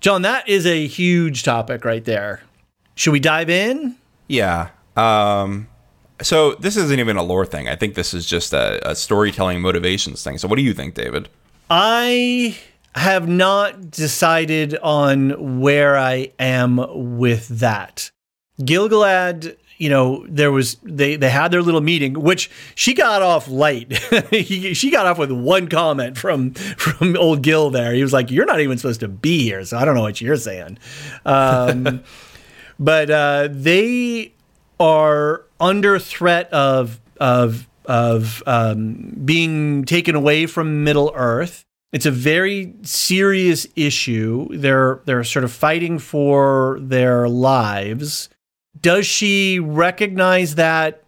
John, that is a huge topic right there. Should we dive in? Yeah. Um. So this isn't even a lore thing. I think this is just a, a storytelling motivations thing. So what do you think, David? I have not decided on where I am with that. Gil-galad, you know, there was they they had their little meeting, which she got off light. [laughs] She got off with one comment from from old Gil. There, he was like, "You're not even supposed to be here," so I don't know what you're saying. Um, [laughs] but uh, they are under threat of of of um, being taken away from Middle Earth. It's a very serious issue. They're they're sort of fighting for their lives. Does she recognize that?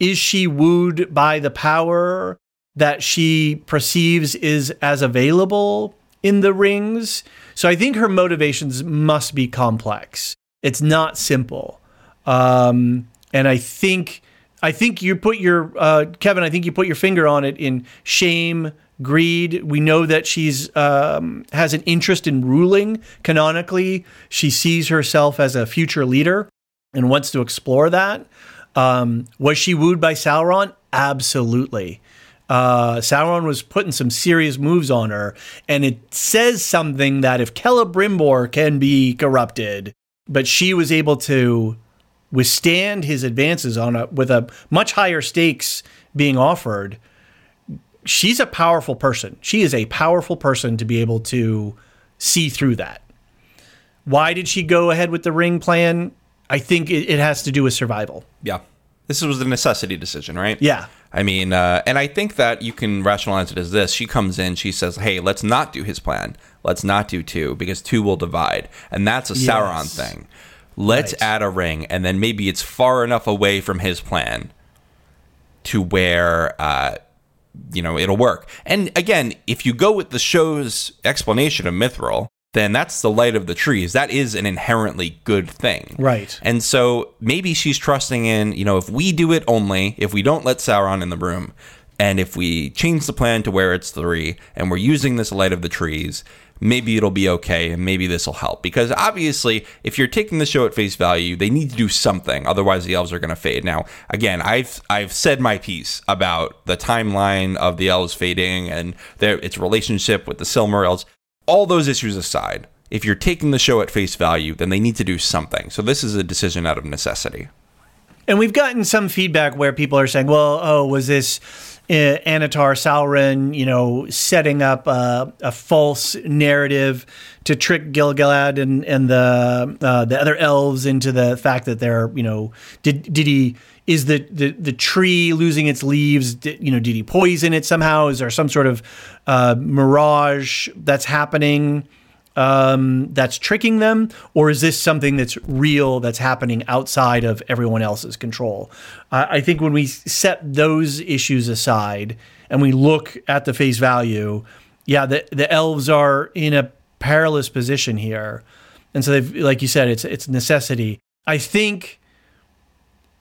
Is she wooed by the power that she perceives is as available in the rings? So I think her motivations must be complex. It's not simple. Um, and I think I think you put your uh, Kevin. I think you put your finger on it in shame, greed. We know that she's um, has an interest in ruling. Canonically, she sees herself as a future leader and wants to explore that. Um, was she wooed by Sauron? Absolutely. Uh, Sauron was putting some serious moves on her, and it says something that if Celebrimbor can be corrupted, but she was able to withstand his advances on a with a much higher stakes being offered, she's a powerful person. She is a powerful person to be able to see through that. Why did she go ahead with the ring plan? I think it, it has to do with survival. Yeah. This was a necessity decision, right? Yeah. I mean, uh, and I think that you can rationalize it as this. She comes in, she says, hey, let's not do his plan. Let's not do two because two will divide. And that's a Sauron Yes. thing. Let's Right. add a ring, and then maybe it's far enough away from his plan to where, uh, you know, it'll work. And again, if you go with the show's explanation of Mithril, then that's the light of the trees. That is an inherently good thing. Right. And so maybe she's trusting in, you know, if we do it only, if we don't let Sauron in the room, and if we change the plan to where it's three, and we're using this light of the trees, maybe it'll be okay, and maybe this will help. Because obviously, if you're taking the show at face value, they need to do something, otherwise the elves are going to fade. Now, again, I've I've said my piece about the timeline of the elves fading and their its relationship with the Silmar elves. All those issues aside, if you're taking the show at face value, then they need to do something. So this is a decision out of necessity. And we've gotten some feedback where people are saying, well, oh, was this uh, Annatar Sauron, you know, setting up a, a false narrative to trick Gil-galad and, and the uh, the other elves into the fact that they're, you know, did did he is the, the, the tree losing its leaves? You know, did he poison it somehow? Is there some sort of uh, mirage that's happening? um, that's tricking them, or is this something that's real that's happening outside of everyone else's control? I think when we set those issues aside and we look at the face value, yeah, the the elves are in a perilous position here, and so they've, like you said, it's it's necessity. I think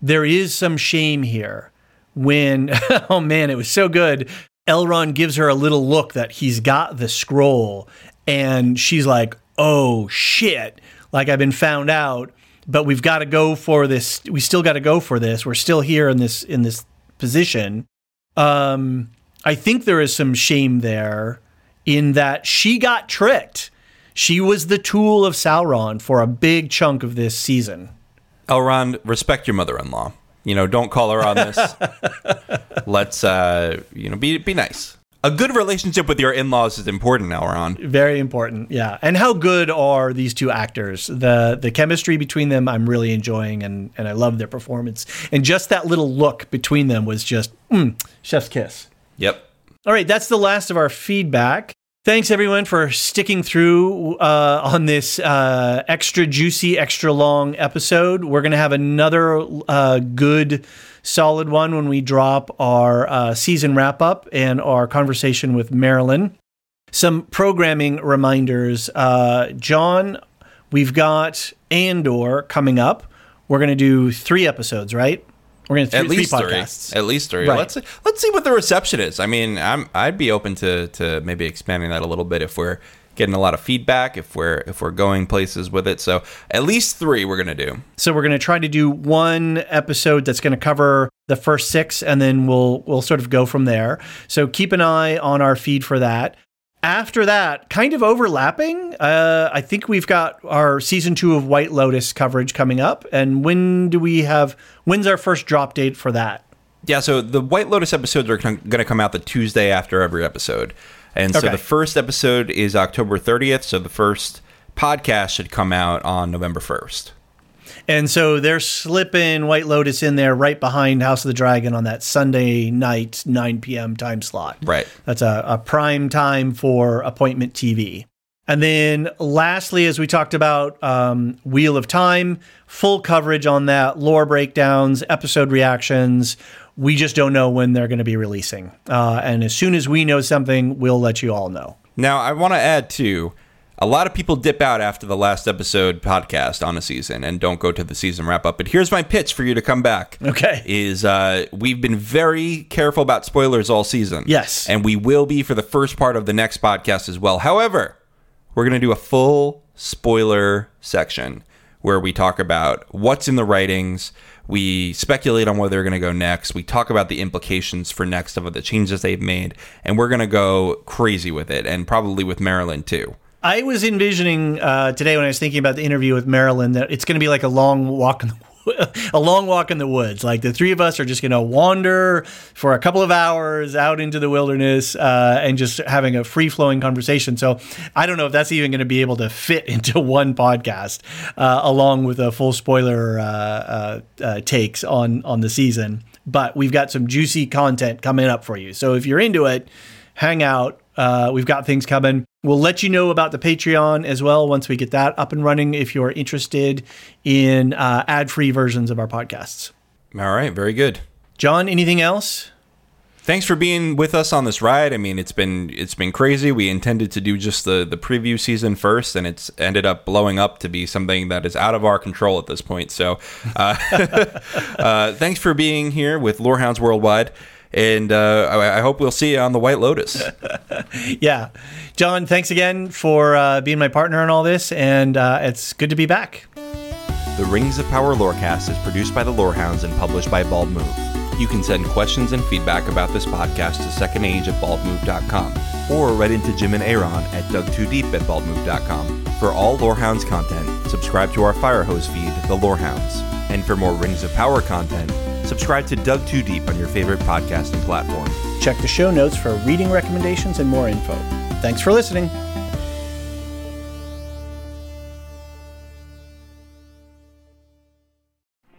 there is some shame here when [laughs] oh man, it was so good. Elrond gives her a little look that he's got the scroll, and she's like, "Oh shit!" Like I've been found out, but we've got to go for this. We still got to go for this. We're still here in this in this position. Um, I think there is some shame there in that she got tricked. She was the tool of Sauron for a big chunk of this season. Elrond, respect your mother-in-law. You know, don't call her on this. [laughs] Let's, uh, you know, be be nice. A good relationship with your in-laws is important, Elrond. Very important, yeah. And how good are these two actors? The the chemistry between them, I'm really enjoying, and and I love their performance. And just that little look between them was just mm, chef's kiss. Yep. All right, that's the last of our feedback. Thanks everyone for sticking through uh, on this uh, extra juicy, extra long episode. We're going to have another uh, good, solid one when we drop our uh, season wrap up and our conversation with Marilyn. Some programming reminders. Uh, John, we've got Andor coming up. We're going to do three episodes, right? We're going to At least three three. At least three. Right. Let's let's see what the reception is. I mean, I'm I'd be open to to maybe expanding that a little bit if we're getting a lot of feedback, if we're if we're going places with it. So at least three we're gonna do. So we're going to try to do one episode that's going to cover the first six, and then we'll we'll sort of go from there. So keep an eye on our feed for that. After that, kind of overlapping, uh, I think we've got our season two of White Lotus coverage coming up. And when do we have? When's our first drop date for that? Yeah, so the White Lotus episodes are going to come out the Tuesday after every episode. And so the first episode is October 30th, so the first podcast should come out on November 1st. And so they're slipping White Lotus in there right behind House of the Dragon on that Sunday night, 9 p.m. time slot. Right. That's a, a prime time for appointment TV. And then lastly, as we talked about, um, Wheel of Time, full coverage on that, lore breakdowns, episode reactions. We just don't know when they're going to be releasing. Uh, and as soon as we know something, we'll let you all know. Now, I want to add too, a lot of people dip out after the last episode podcast on a season and don't go to the season wrap up. But here's my pitch for you to come back. Okay. Is uh, we've been very careful about spoilers all season. Yes. And we will be for the first part of the next podcast as well. However, we're going to do a full spoiler section where we talk about what's in the writings. We speculate on where they're going to go next. We talk about the implications for next of the changes they've made, and we're going to go crazy with it, and probably with Marilyn too. I was envisioning uh, today when I was thinking about the interview with Marilyn that it's going to be like a long walk in the [laughs] a long walk in the woods. Like the three of us are just going to wander for a couple of hours out into the wilderness uh, and just having a free flowing conversation. So I don't know if that's even going to be able to fit [laughs] into one podcast, uh, along with a full spoiler uh, uh, uh, takes on on the season. But we've got some juicy content coming up for you. So if you're into it, hang out. Uh, we've got things coming. We'll let you know about the Patreon as well once we get that up and running if you're interested in uh, ad free versions of our podcasts. All right, very good. John, anything else? Thanks for being with us on this ride. I mean, it's been it's been crazy. We intended to do just the the preview season first, and it's ended up blowing up to be something that is out of our control at this point. So, uh, [laughs] uh, thanks for being here with Lorehounds Worldwide and uh, I, I, hope we'll see you on the White Lotus. [laughs] yeah, John, thanks again for uh, being my partner in all this, and uh, it's good to be back. The Rings of Power Lorecast is produced by the Lorehounds and published by Bald Move. You can send questions and feedback about this podcast to Second at baldmove.com or write into Jim and Aaron at dug2deep at baldmove.com. For all Lorehounds content, subscribe to our Firehose feed, The Lorehounds. And for more Rings of Power content, subscribe to Dug Too Deep on your favorite podcasting platform. Check the show notes for reading recommendations and more info. Thanks for listening.